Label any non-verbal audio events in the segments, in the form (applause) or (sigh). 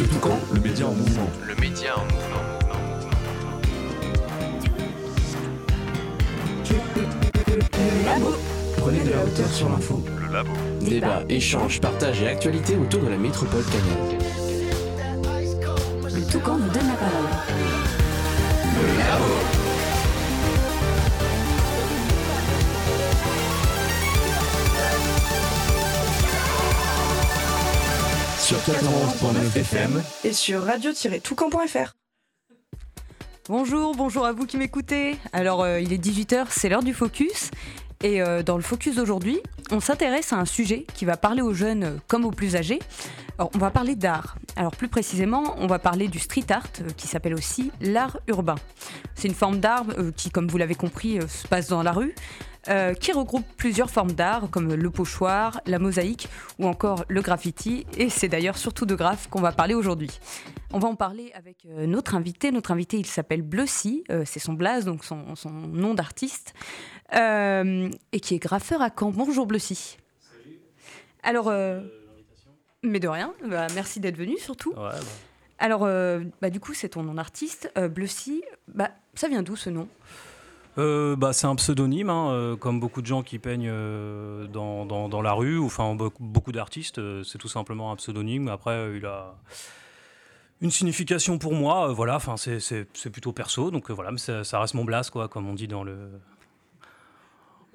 Radio Toucan, le média en mouvement. Le média en mouvement. Le labo. Prenez de la hauteur sur l'info. Le labo. Débat, échange, partage et actualité autour de la métropole canaise. Le Toucan vous donne la parole. Sur 91.9 FM, et sur radio-toucan.fr. Bonjour, bonjour à vous qui m'écoutez. Alors, euh, il est 18h, c'est l'heure du focus. Et euh, dans le focus d'aujourd'hui, on s'intéresse à un sujet qui va parler aux jeunes comme aux plus âgés. Alors, on va parler d'art. Alors, plus précisément, on va parler du street art, euh, qui s'appelle aussi l'art urbain. C'est une forme d'art euh, qui, comme vous l'avez compris, euh, se passe dans la rue, euh, qui regroupe plusieurs formes d'art, comme le pochoir, la mosaïque ou encore le graffiti. Et c'est d'ailleurs surtout de graphes qu'on va parler aujourd'hui. On va en parler avec euh, notre invité. Notre invité, il s'appelle Bleucy, euh, c'est son blaze, donc son, son nom d'artiste, et qui est graffeur à Caen. Bonjour Bleucy. Alors, euh, mais de rien, Bah, merci d'être venu surtout. Ouais, bah. Alors, bah, du coup, c'est ton nom d'artiste, Bleucy. Bah, ça vient d'où ce nom? Euh, bah, c'est un pseudonyme, hein, euh, comme beaucoup de gens qui peignent euh, dans, dans- dans la rue, ou enfin beaucoup d'artistes, c'est tout simplement un pseudonyme. Après, il a une signification pour moi, voilà, enfin c'est- plutôt perso, donc voilà, mais ça, ça reste mon blase, quoi, comme on dit dans le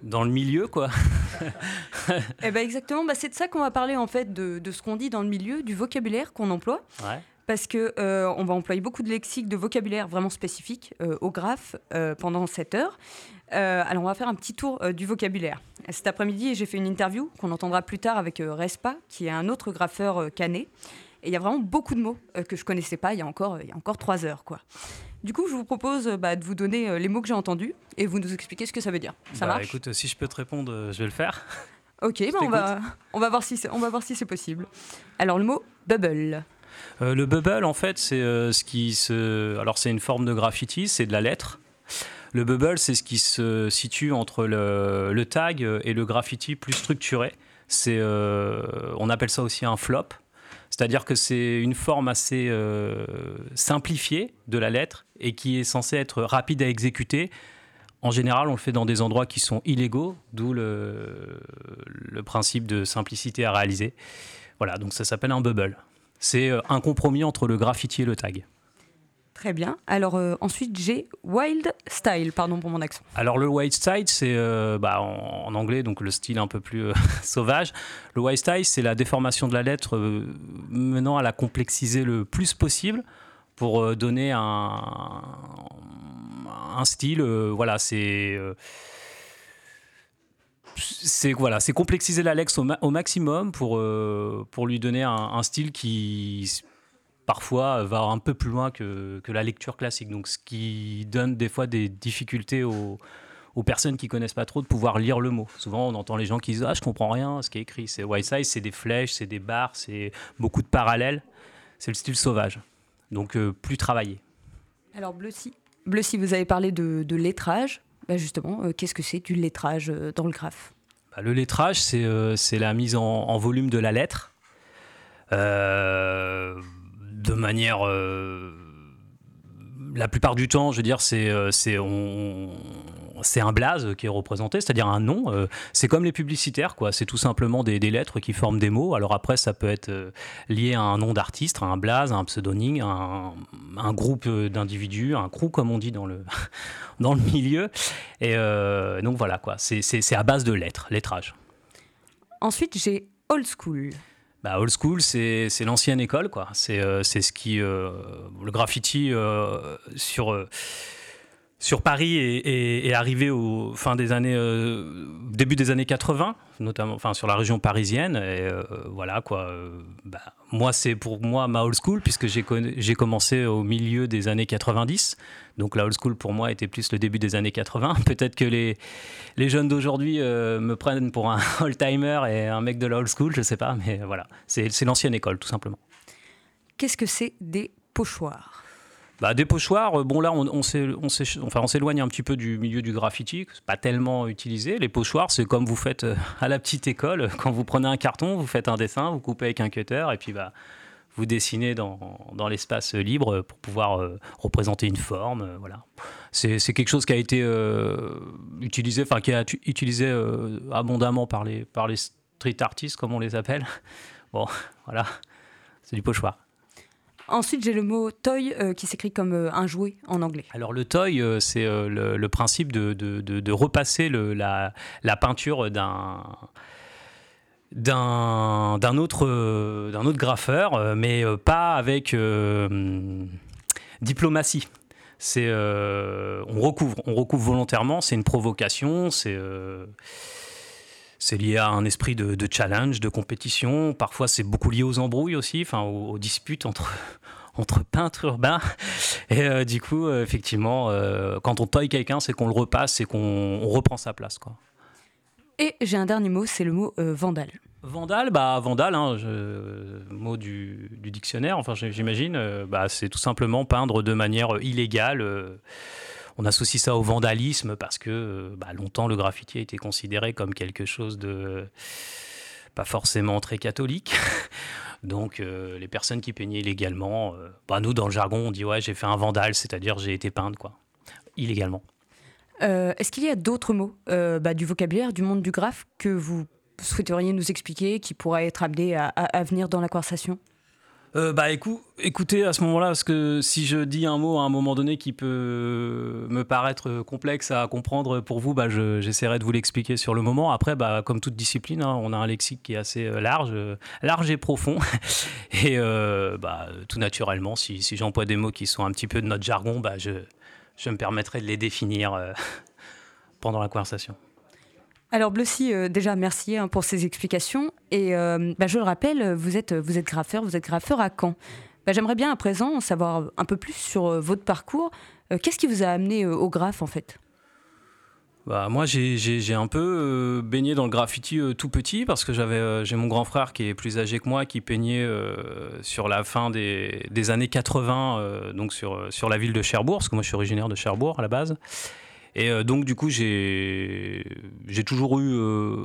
dans le milieu, quoi. (laughs) Eh ben exactement, bah, c'est de ça qu'on va parler en fait, de, de ce qu'on dit dans le milieu, du vocabulaire qu'on emploie. Ouais. Parce que euh, on va employer beaucoup de lexique, de vocabulaire vraiment spécifique euh, au graphe euh, pendant cette heure. Alors on va faire un petit tour du vocabulaire. Cet après-midi, j'ai fait une interview qu'on entendra plus tard avec Respa, qui est un autre graffeur canet. Et il y a vraiment beaucoup de mots que je connaissais pas il y a encore, il y a encore trois heures. Quoi. Du coup, je vous propose bah, de vous donner les mots que j'ai entendus et vous nous expliquer ce que ça veut dire. Ça Bah, marche Écoute, si je peux te répondre, je vais le faire. Ok, bah, on, va, on, va voir si c'est- on va voir si c'est possible. Alors, le mot bubble. Euh, le bubble, en fait, c'est euh, ce qui se. Alors, c'est une forme de graffiti, c'est de la lettre. Le bubble, c'est ce qui se situe entre le, tag et le graffiti plus structuré. C'est, euh, on appelle ça aussi un flop. C'est-à-dire que c'est une forme assez simplifiée de la lettre et qui est censée être rapide à exécuter. En général, on le fait dans des endroits qui sont illégaux, d'où le, le principe de simplicité à réaliser. Voilà, donc ça s'appelle un bubble. C'est euh, un compromis entre le graffiti et le tag. Très bien. Alors, euh, ensuite, j'ai wild style. Pardon pour mon accent. Alors le white style, c'est euh, bah, en, en anglais, donc le style un peu plus euh, (laughs) sauvage. Le white style, c'est la déformation de la lettre menant à la complexiser le plus possible pour donner un, un style. voilà, c'est c'est voilà, c'est complexiser la lettre au, au maximum pour euh, pour lui donner un, un style qui parfois va un peu plus loin que, que la lecture classique. Donc, ce qui donne des fois des difficultés aux, aux personnes qui connaissent pas trop de pouvoir lire le mot. Souvent, on entend les gens qui disent Ah, je comprends rien, ce qui est écrit. C'est white size, c'est des flèches, c'est des barres, c'est beaucoup de parallèles. C'est le style sauvage. Donc, euh, plus travaillé. Alors, Bleucy. Bleucy, vous avez parlé de, de lettrage. Bah, justement, euh, qu'est-ce que c'est du lettrage euh, dans le graphe? Bah, le lettrage, c'est euh, c'est la mise en, en volume de la lettre. De manière. la plupart du temps, je veux dire, c'est c'est on- c'est un blaze qui est représenté, c'est-à-dire un nom. euh, c'est comme les publicitaires, quoi. C'est tout simplement des, des lettres qui forment des mots. Alors après, ça peut être euh, lié à un nom d'artiste, à un blaze, à un pseudonyme, à un, un groupe d'individus, un crew, comme on dit dans le, (laughs) dans le milieu. Et euh, donc voilà, quoi. C'est- à base de lettres, lettrage. Ensuite, j'ai old school. Bah, old school, c'est l'ancienne école, quoi. C'est euh, ce qui. euh, le graffiti euh, sur. Sur Paris est arrivé au fin des années, euh, début des années 80, notamment, enfin sur la région parisienne. Et euh, voilà quoi. euh, bah, moi, c'est pour moi ma old school puisque j'ai j'ai commencé au milieu des années 90. Donc la old school pour moi était plus le début des années 80. (laughs) Peut-être que les les jeunes d'aujourd'hui me prennent pour un (laughs) old timer et un mec de la old school, je sais pas, mais voilà, c'est l'ancienne école tout simplement. Qu'est-ce que c'est des pochoirs? Bah, des pochoirs, euh, bon là on, s'éloigne un petit peu du milieu du graffiti, c'est pas tellement utilisé. Les pochoirs, c'est comme vous faites euh, à la petite école, quand vous prenez un carton, vous faites un dessin, vous coupez avec un cutter et puis bah vous dessinez dans, l'espace libre pour pouvoir euh, représenter une forme. voilà. C'est quelque chose qui a été utilisé, enfin qui atu- utilisé abondamment par les, par les street artists, comme on les appelle. (laughs) Bon, voilà, c'est du pochoir. Ensuite, j'ai le mot toy euh, qui s'écrit comme euh, un jouet en anglais. Alors le toy, euh, c'est le, principe de, de- de- repasser la, la peinture d'un d'un autre d'un autre graffeur, mais pas avec diplomatie. C'est on recouvre, on recouvre volontairement. C'est une provocation. C'est c'est lié à un esprit de, de challenge, de compétition. Parfois, c'est beaucoup lié aux embrouilles aussi, enfin aux, aux disputes entre (laughs) entre peintres urbains. Et euh, du coup, euh, effectivement, euh, quand on taille quelqu'un, c'est qu'on le repasse et qu'on on reprend sa place. Quoi. Et j'ai un dernier mot, c'est le mot vandale. Vandale, bah vandale, hein, je- mot du, du dictionnaire. Enfin, j'imagine, bah, c'est tout simplement peindre de manière illégale. On associe ça au vandalisme parce que euh, bah, longtemps le graffiti a été considéré comme quelque chose de pas forcément très catholique. (laughs) Donc euh, les personnes qui peignaient illégalement, euh, bah, nous dans le jargon on dit ouais j'ai fait un vandale, c'est-à-dire j'ai été peindre quoi, illégalement. Est-ce qu'il y a d'autres mots bah, du vocabulaire, du monde du graphe, que vous souhaiteriez nous expliquer, qui pourraient être amenés à, à- à venir dans la conversation? Euh, bah écou- écoutez à ce moment-là, parce que si je dis un mot à un moment donné qui peut me paraître complexe à comprendre pour vous, bah je- j'essaierai de vous l'expliquer sur le moment. Après, bah, comme toute discipline, hein, on a un lexique qui est assez euh, large, euh, large et profond. (laughs) Et bah, tout naturellement, si, si j'emploie des mots qui sont un petit peu de notre jargon, bah, je, je me permettrai de les définir (laughs) pendant la conversation. Alors Bleucy, euh, déjà merci hein, pour ces explications. Et euh, bah, je le rappelle, vous êtes, vous graffeur, vous êtes graffeur à Caen. Bah, J'aimerais bien à présent en savoir un peu plus sur euh, votre parcours. Qu'est-ce qui vous a amené au graphe en fait? Bah, moi, j'ai- un peu baigné dans le graffiti tout petit parce que j'avais j'ai mon grand frère qui est plus âgé que moi qui peignait sur la fin des, années 80 euh, donc sur, sur la ville de Cherbourg parce que moi je suis originaire de Cherbourg à la base. Et euh, donc du coup j'ai toujours eu euh,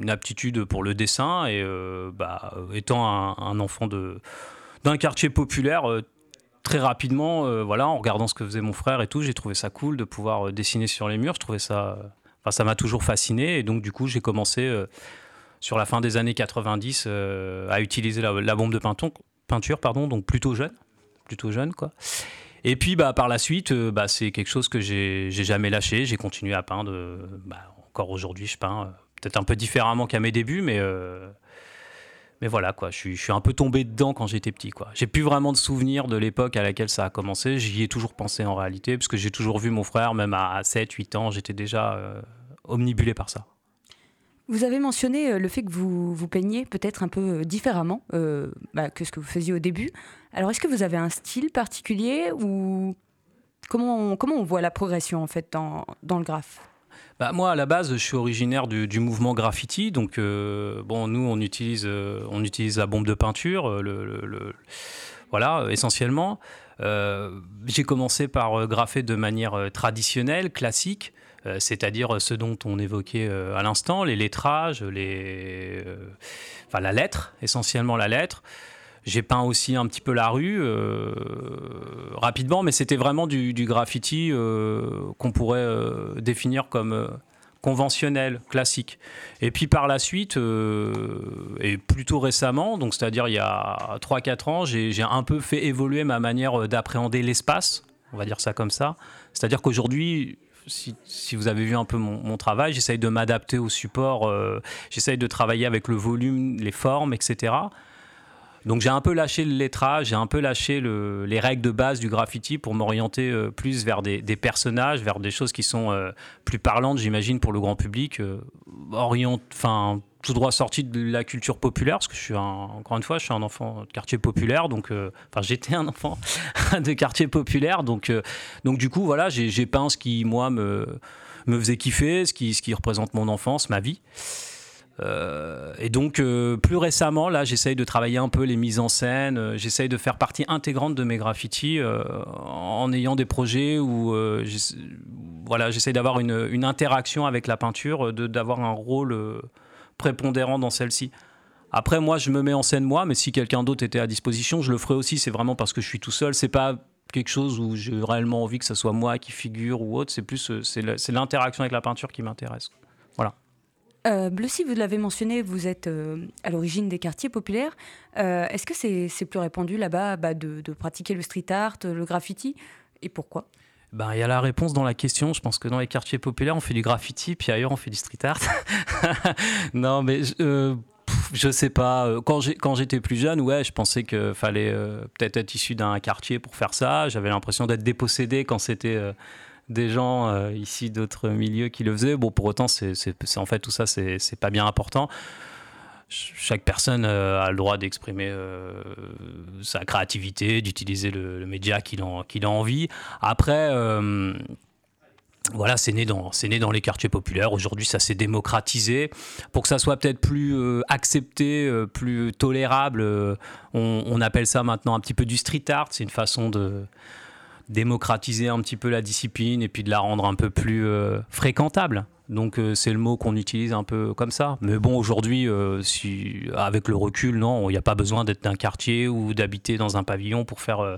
une aptitude pour le dessin et euh, bah, étant un, un enfant d'un quartier populaire très rapidement, voilà, en regardant ce que faisait mon frère et tout, j'ai trouvé ça cool de pouvoir dessiner sur les murs. Je trouvais ça, enfin, ça m'a toujours fasciné. Et donc, du coup, j'ai commencé sur la fin des années 90 euh, à utiliser la, la bombe de peinton- peinture, pardon, donc plutôt jeune, plutôt jeune, quoi. Et puis, bah, par la suite, euh, bah, c'est quelque chose que j'ai jamais lâché. J'ai continué à peindre. euh, bah, encore aujourd'hui, je peins euh, peut-être un peu différemment qu'à mes débuts, mais mais voilà, quoi, je suis, un peu tombé dedans quand j'étais petit. quoi. J'ai plus vraiment de souvenirs de l'époque à laquelle ça a commencé. J'y ai toujours pensé en réalité, parce que j'ai toujours vu mon frère, même à 7, 8 ans, j'étais déjà omnibulé par ça. Vous avez mentionné euh, le fait que vous, vous peignez peut-être un peu euh, différemment euh, bah, que ce que vous faisiez au début. Alors est-ce que vous avez un style particulier ou comment on, comment on voit la progression en fait dans, dans le graphe? Bah, moi, à la base, je suis originaire du, mouvement graffiti. Donc, bon, nous, on utilise, on utilise la bombe de peinture, voilà, essentiellement. J'ai commencé par graffer de manière traditionnelle, classique, c'est-à-dire euh, ce dont on évoquait euh, à l'instant, les lettrages, les, euh, enfin, la lettre, essentiellement la lettre. J'ai peint aussi un petit peu la rue rapidement, mais c'était vraiment du, graffiti qu'on pourrait définir comme conventionnel, classique. Et puis par la suite, et plutôt récemment, donc c'est-à-dire il y a 3-4 ans, j'ai un peu fait évoluer ma manière d'appréhender l'espace, on va dire ça comme ça. C'est-à-dire qu'aujourd'hui, si, vous avez vu un peu mon, travail, j'essaye de m'adapter au support, euh, j'essaye de travailler avec le volume, les formes, etc. Donc j'ai un peu lâché le lettrage, j'ai un peu lâché le- les règles de base du graffiti pour m'orienter euh, plus vers des, personnages, vers des choses qui sont euh, plus parlantes, j'imagine, pour le grand public, enfin tout droit sorti de la culture populaire, parce que je suis encore une fois, je suis un enfant de quartier populaire, donc euh, enfin j'étais un enfant (laughs) de quartier populaire, donc euh, donc du coup voilà, j'ai peint ce qui moi me me faisait kiffer, ce qui ce qui représente mon enfance, ma vie. Euh, et donc, plus récemment, là, j'essaye de travailler un peu les mises en scène. j'essaye de faire partie intégrante de mes graffitis en ayant des projets où voilà, j'essaye d'avoir une, une interaction avec la peinture, d'avoir un rôle prépondérant dans celle-ci. Après, moi, je me mets en scène moi, mais si quelqu'un d'autre était à disposition, je le ferais aussi. C'est vraiment parce que je suis tout seul. C'est pas quelque chose où j'ai réellement envie que ce soit moi qui figure ou autre. C'est plus euh, c'est l'interaction avec la peinture qui m'intéresse. Voilà. Euh, Bleucy, vous l'avez mentionné, vous êtes euh, à l'origine des quartiers populaires. Euh, Est-ce que c'est c'est plus répandu là-bas bah, de pratiquer le street art, le graffiti? Et pourquoi? Ben, il y a la réponse dans la question. Je pense que dans les quartiers populaires, on fait du graffiti, puis ailleurs, on fait du street art. (laughs) non, mais je- euh, pff, je sais pas. Euh, Quand j'étais plus jeune, ouais, je pensais qu'il fallait euh, peut-être être issu d'un quartier pour faire ça. J'avais l'impression d'être dépossédé quand c'était euh, des gens ici d'autres milieux qui le faisaient. Bon, pour autant, en fait tout ça, c'est pas bien important. Ch- Chaque personne euh, a le droit d'exprimer euh, sa créativité, d'utiliser le, média qu'il en- a envie. Après, euh, voilà, c'est né, dans, né dans les quartiers populaires. Aujourd'hui, ça s'est démocratisé. Pour que ça soit peut-être plus accepté, plus tolérable, on, appelle ça maintenant un petit peu du street art. C'est une façon de démocratiser un petit peu la discipline et puis de la rendre un peu plus fréquentable. Donc euh, c'est le mot qu'on utilise un peu comme ça. Mais bon, aujourd'hui, euh, avec le recul, non, il n'y a pas besoin d'être d'un quartier ou d'habiter dans un pavillon pour faire euh,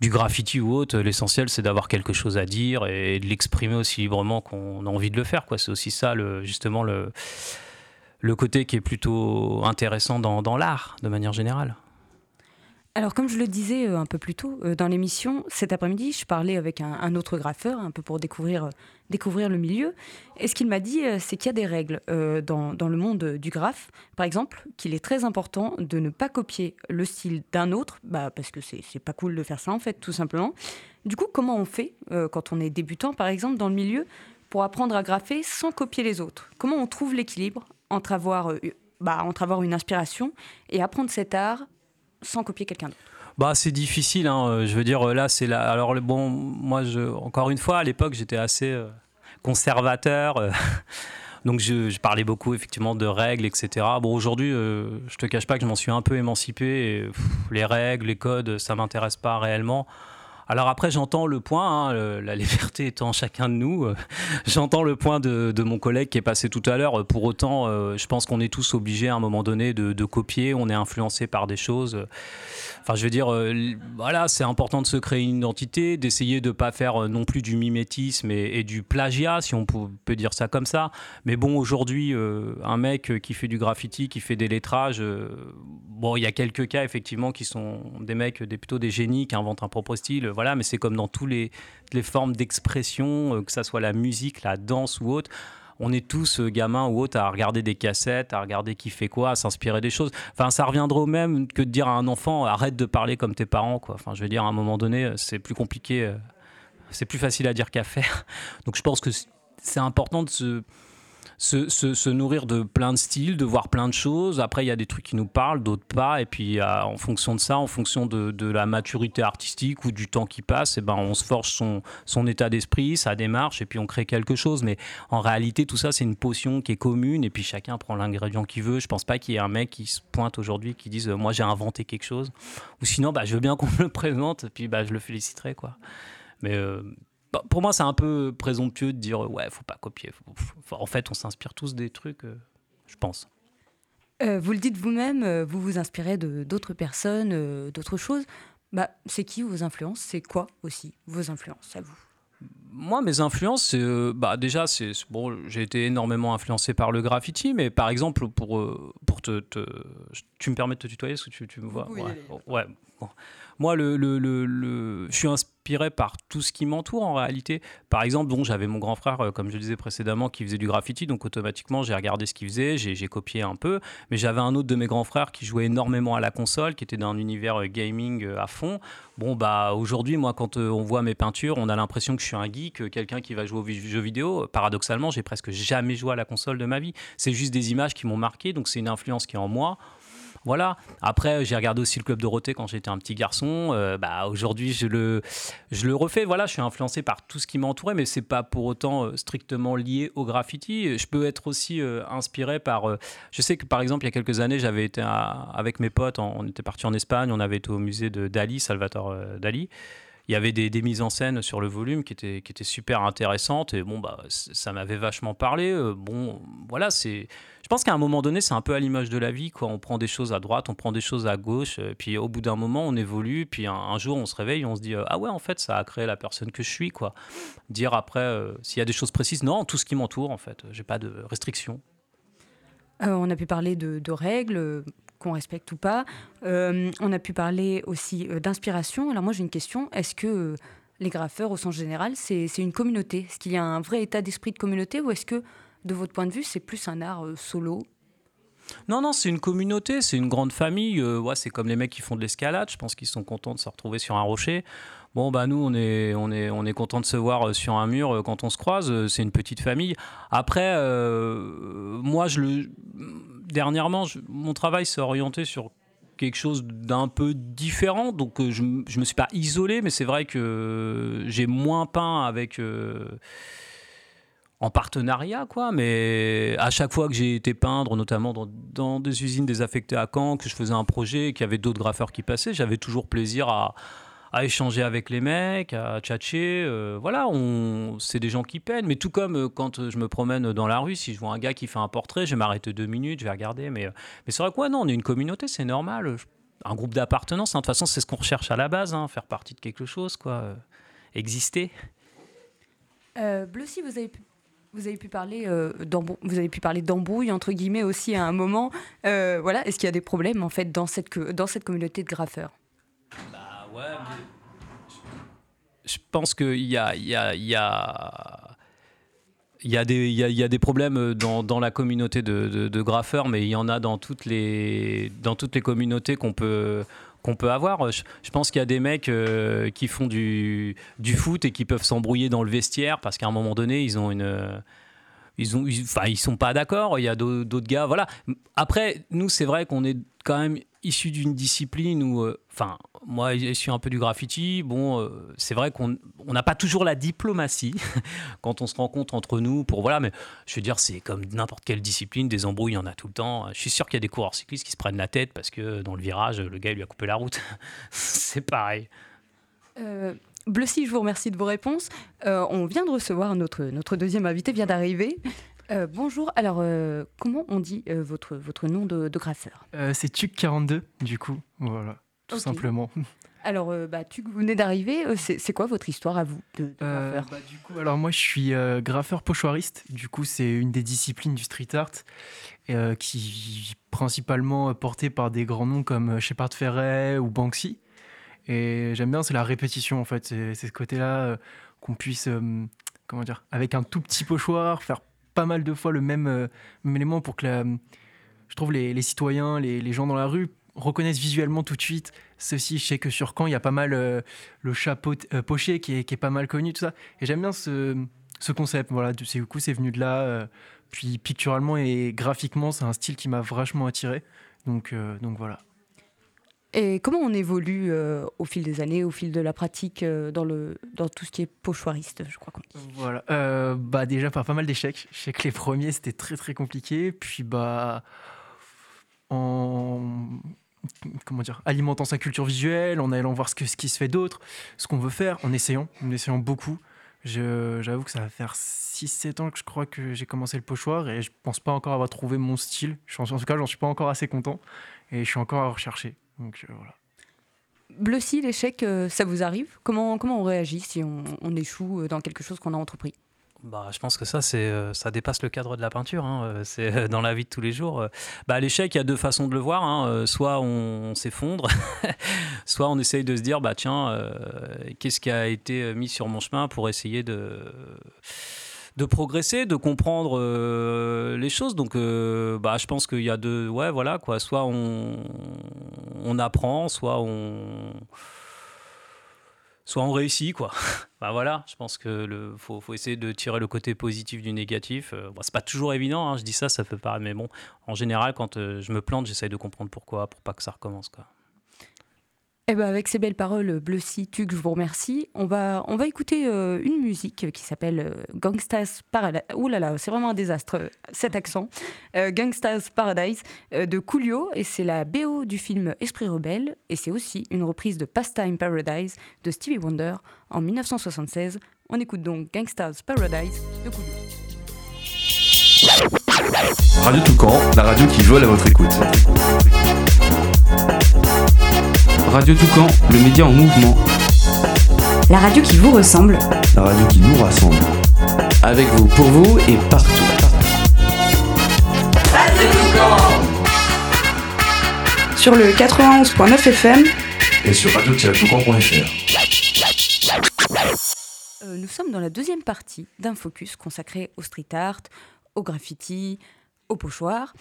du graffiti ou autre. L'essentiel, c'est d'avoir quelque chose à dire et de l'exprimer aussi librement qu'on a envie de le faire. C'est aussi ça, justement, le, côté qui est plutôt intéressant dans l'art, de manière générale. Alors, comme je le disais euh, un peu plus tôt euh, dans l'émission, cet après-midi, je parlais avec un, autre graffeur, un peu pour découvrir, euh, découvrir le milieu. Et ce qu'il m'a dit, c'est qu'il y a des règles dans, dans le monde du graphe. Par exemple, qu'il est très important de ne pas copier le style d'un autre, bah, parce que c'est pas cool de faire ça, en fait, tout simplement. Du coup, comment on fait quand on est débutant, par exemple, dans le milieu, pour apprendre à graffer sans copier les autres? Comment on trouve l'équilibre entre avoir, bah, entre avoir une inspiration et apprendre cet art sans copier quelqu'un d'autre Bah, c'est difficile, hein, euh, je veux dire, là, c'est là. Alors, bon, moi, je, encore une fois, à l'époque, j'étais assez euh, conservateur. euh, (laughs) donc, je, parlais beaucoup, effectivement, de règles, etc. Bon, aujourd'hui, euh, je te cache pas que je m'en suis un peu émancipé. Les règles, les codes, ça m'intéresse pas réellement. Alors après, j'entends le point, hein, la liberté étant chacun de nous. euh, (laughs) j'entends le point de, mon collègue qui est passé tout à l'heure. Pour autant, euh, je pense qu'on est tous obligés à un moment donné de, copier. On est influencé par des choses. Enfin, je veux dire, euh, voilà, c'est important de se créer une identité, d'essayer de pas faire non plus du mimétisme et, et du plagiat, si on peut, dire ça comme ça. Mais bon, aujourd'hui, un mec qui fait du graffiti, qui fait des lettrages, bon, il y a quelques cas effectivement qui sont des mecs, des, plutôt des génies qui inventent un propre style, voilà. Mais c'est comme dans tous les, les formes d'expression, euh, que ça soit la musique, la danse ou autre on est tous euh, gamins ou autres à regarder des cassettes, à regarder qui fait quoi, à s'inspirer des choses. Enfin, ça reviendra au même que de dire à un enfant arrête de parler comme tes parents, quoi. Enfin, je veux dire, à un moment donné, euh, c'est plus compliqué, c'est plus facile à dire qu'à faire. (laughs) Donc, je pense que c'est important de se, se, se- nourrir de plein de styles, de voir plein de choses. Après, il y a des trucs qui nous parlent, d'autres pas. Et puis, en fonction de ça, en fonction de, la maturité artistique ou du temps qui passe, et ben, on se forge son, son état d'esprit, sa démarche, et puis on crée quelque chose. Mais en réalité, tout ça, c'est une potion qui est commune, et puis chacun prend l'ingrédient qu'il veut. Je pense pas qu'il y ait un mec qui se pointe aujourd'hui qui dise euh, Moi, j'ai inventé quelque chose. Ou sinon, bah, je veux bien qu'on me le présente, et puis bah, je le féliciterai. Quoi. Mais. euh, pour moi, c'est un peu présomptueux de dire ouais, faut pas copier. En fait, on s'inspire tous des trucs, euh, je pense. Euh, vous le dites vous-même, euh, vous vous inspirez de d'autres personnes, d'autres choses. Bah, c'est qui vos influences? C'est quoi aussi vos influences à vous? Moi, mes influences, euh, bah, déjà, c'est bon, j'ai été énormément influencé par le graffiti, mais par exemple, pour, euh, pour te, te- tu me permets de te tutoyer, est-ce que tu, tu me vois y ouais. aller. ouais, bon. Moi, le, le, le- le- je suis inspiré par tout ce qui m'entoure en réalité. Par exemple, bon, j'avais mon grand frère, euh, comme je le disais précédemment, qui faisait du graffiti, donc automatiquement, j'ai regardé ce qu'il faisait, j'ai copié un peu. Mais j'avais un autre de mes grands frères qui jouait énormément à la console, qui était d'un univers euh, gaming à fond. Bon, bah aujourd'hui, moi, quand on voit mes peintures, on a l'impression que je suis un geek, euh, quelqu'un qui va jouer aux jeux vidéo. Paradoxalement, j'ai presque jamais joué à la console de ma vie. C'est juste des images qui m'ont marqué, donc c'est une influence qui est en moi. Voilà. Après, j'ai regardé aussi le Club Dorothée quand j'étais un petit garçon. Euh, bah, aujourd'hui, je le, refais. Voilà, je suis influencé par tout ce qui m'entourait, mais c'est pas pour autant euh, strictement lié au graffiti. Je peux être aussi inspiré par. je sais que par exemple, il y a quelques années, j'avais été avec mes potes, en- on était parti en Espagne, on avait été au musée de Dali, Salvatore Dali il y avait des, des, mises en scène sur le volume qui étaient, qui super intéressantes et bon bah ça m'avait vachement parlé. Euh, bon voilà c'est je pense qu'à un moment donné c'est un peu à l'image de la vie quoi. On prend des choses à droite on prend des choses à gauche et puis au bout d'un moment on évolue puis un, jour on se réveille on se dit euh, ah ouais en fait ça a créé la personne que je suis quoi. Dire après euh, s'il y a des choses précises non tout ce qui m'entoure en fait j'ai pas de restrictions on a pu parler de, règles qu'on respecte ou pas. Euh, on a pu parler aussi euh, d'inspiration. Alors moi j'ai une question, est-ce que euh, les graffeurs au sens général, c'est une communauté? Est-ce qu'il y a un vrai état d'esprit de communauté ou est-ce que de votre point de vue c'est plus un art solo? Non, non, c'est une communauté, c'est une grande famille. ouais, c'est comme les mecs qui font de l'escalade. Je pense qu'ils sont contents de se retrouver sur un rocher. Bon, bah nous, on est, on est, on est content de se voir sur un mur quand on se croise. C'est une petite famille. Après, moi, je le dernièrement, mon travail s'est orienté sur quelque chose d'un peu différent. Donc euh, je ne me suis pas isolé, mais c'est vrai que j'ai moins peint avec... Euh, en partenariat, quoi, mais à chaque fois que j'ai été peindre, notamment dans, des usines désaffectées à Caen, que je faisais un projet, qu'il y avait d'autres graffeurs qui passaient, j'avais toujours plaisir à, à échanger avec les mecs, à tchatcher. Euh, voilà, c'est des gens qui peinent. Mais tout comme euh, quand je me promène dans la rue, si je vois un gars qui fait un portrait, je vais m'arrêter deux minutes, je vais regarder. Mais, euh, mais c'est vrai quoi, non, on est une communauté, c'est normal. Un groupe d'appartenance, hein. de toute façon, c'est ce qu'on recherche à la base, hein, faire partie de quelque chose, quoi. exister. Euh, si vous avez pu vous avez pu parler parler d'embrouille entre guillemets aussi à un moment. voilà, est-ce qu'il y a des problèmes en fait dans cette communauté de graffeurs? Je pense qu'il y a, y y a... Y, a des, y a, des problèmes dans, la communauté de, graffeurs, mais il y en a dans toutes les, dans toutes les communautés qu'on peut, qu'on peut avoir. Je, pense qu'il y a des mecs euh, qui font du, du foot et qui peuvent s'embrouiller dans le vestiaire parce qu'à un moment donné, ils ont une ils ont enfin ils sont pas d'accord il y a d'autres gars voilà après nous c'est vrai qu'on est quand même issu d'une discipline où, euh, enfin, moi, je suis un peu du graffiti. Bon, euh, c'est vrai qu'on n'a pas toujours la diplomatie (laughs) quand on se rencontre entre nous pour voilà, mais je veux dire, c'est comme n'importe quelle discipline, des embrouilles, il y en a tout le temps. Je suis sûr qu'il y a des coureurs cyclistes qui se prennent la tête parce que dans le virage, le gars lui a coupé la route. (laughs) c'est pareil. Euh, Bleucy, je vous remercie de vos réponses. Euh, on vient de recevoir notre, notre deuxième invité, vient d'arriver. Euh, bonjour, alors euh, comment on dit euh, votre, votre nom de, de graffeur? C'est Tuc42, du coup, voilà, tout simplement. (laughs) Alors, bah, Tuc, vous venez d'arriver, c'est quoi votre histoire à vous de, graffeur bah, Du coup, alors moi je suis graffeur pochoiriste, du coup c'est une des disciplines du street art qui est principalement portée par des grands noms comme Shepard Ferret ou Banksy. Et j'aime bien, c'est la répétition en fait, c'est ce côté-là qu'on puisse, comment dire, avec un tout petit pochoir, faire pas mal de fois le même, euh, élément pour que la, je trouve les, les citoyens, les, les, gens dans la rue reconnaissent visuellement tout de suite. Ceci, je sais que sur Caen, il y a pas mal euh, le chapeau euh, poché qui est, qui est, pas mal connu, tout ça. Et j'aime bien ce, ce, concept. Voilà, du coup, c'est venu de là. puis picturalement et graphiquement, c'est un style qui m'a vachement attiré. Donc, donc voilà. Et comment on évolue euh, au fil des années, au fil de la pratique euh, dans, le, dans tout ce qui est pochoiriste, je crois qu'on dit? Voilà. Euh, bah déjà par pas mal d'échecs. Je sais que les premiers c'était très très compliqué. Puis bah en comment dire alimentant sa culture visuelle, en allant voir ce, que, ce qui se fait d'autre, ce qu'on veut faire, en essayant, en essayant beaucoup. J'avoue que ça va faire 6-7 ans que je crois que j'ai commencé le pochoir et je pense pas encore avoir trouvé mon style. En tout cas, j'en suis pas encore assez content et je suis encore à rechercher. Donc euh, voilà. L'échec, euh, ça vous arrive? Comment, comment on réagit si on, échoue euh, dans quelque chose qu'on a entrepris? Bah, je pense que ça, c'est, ça dépasse le cadre de la peinture. Hein. C'est dans la vie de tous les jours. Bah, l'échec, il y a deux façons de le voir. Hein. Soit on, s'effondre, (laughs) soit on essaye de se dire, bah tiens, qu'est-ce qui a été mis sur mon chemin pour essayer de de progresser, de comprendre euh, les choses. Donc, euh, bah, je pense qu'il y a deux. Ouais, voilà, quoi. Soit on, on apprend, soit on. Soit on réussit, quoi. (laughs) bah voilà, je pense que le faut, faut, essayer de tirer le côté positif du négatif. Euh, bon, c'est pas toujours évident, hein, je dis ça, ça peut paraître, mais bon, en général, quand je me plante, j'essaye de comprendre pourquoi, pour pas que ça recommence, quoi. Eh ben avec ces belles paroles, Bleucy, Tuc, je vous remercie. On va, on va écouter euh, une musique qui s'appelle euh, Gangsta's Paradise. Ouh là là, c'est vraiment un désastre, euh, cet accent. Euh, Gangsta's Paradise euh, de Coolio, et c'est la BO du film Esprit Rebelle, et c'est aussi une reprise de Pastime Paradise de Stevie Wonder en 1976. On écoute donc Gangsta's Paradise de Coolio. Radio Toucan, la radio qui vole à votre écoute. Radio Toucan, le média en mouvement. La radio qui vous ressemble. La radio qui nous rassemble. Avec vous, pour vous et partout. Sur le 91.9 FM, Et sur radio-toucan.fr. Euh, nous sommes dans la deuxième partie d'un focus consacré au street art, au graffiti, au pochoir.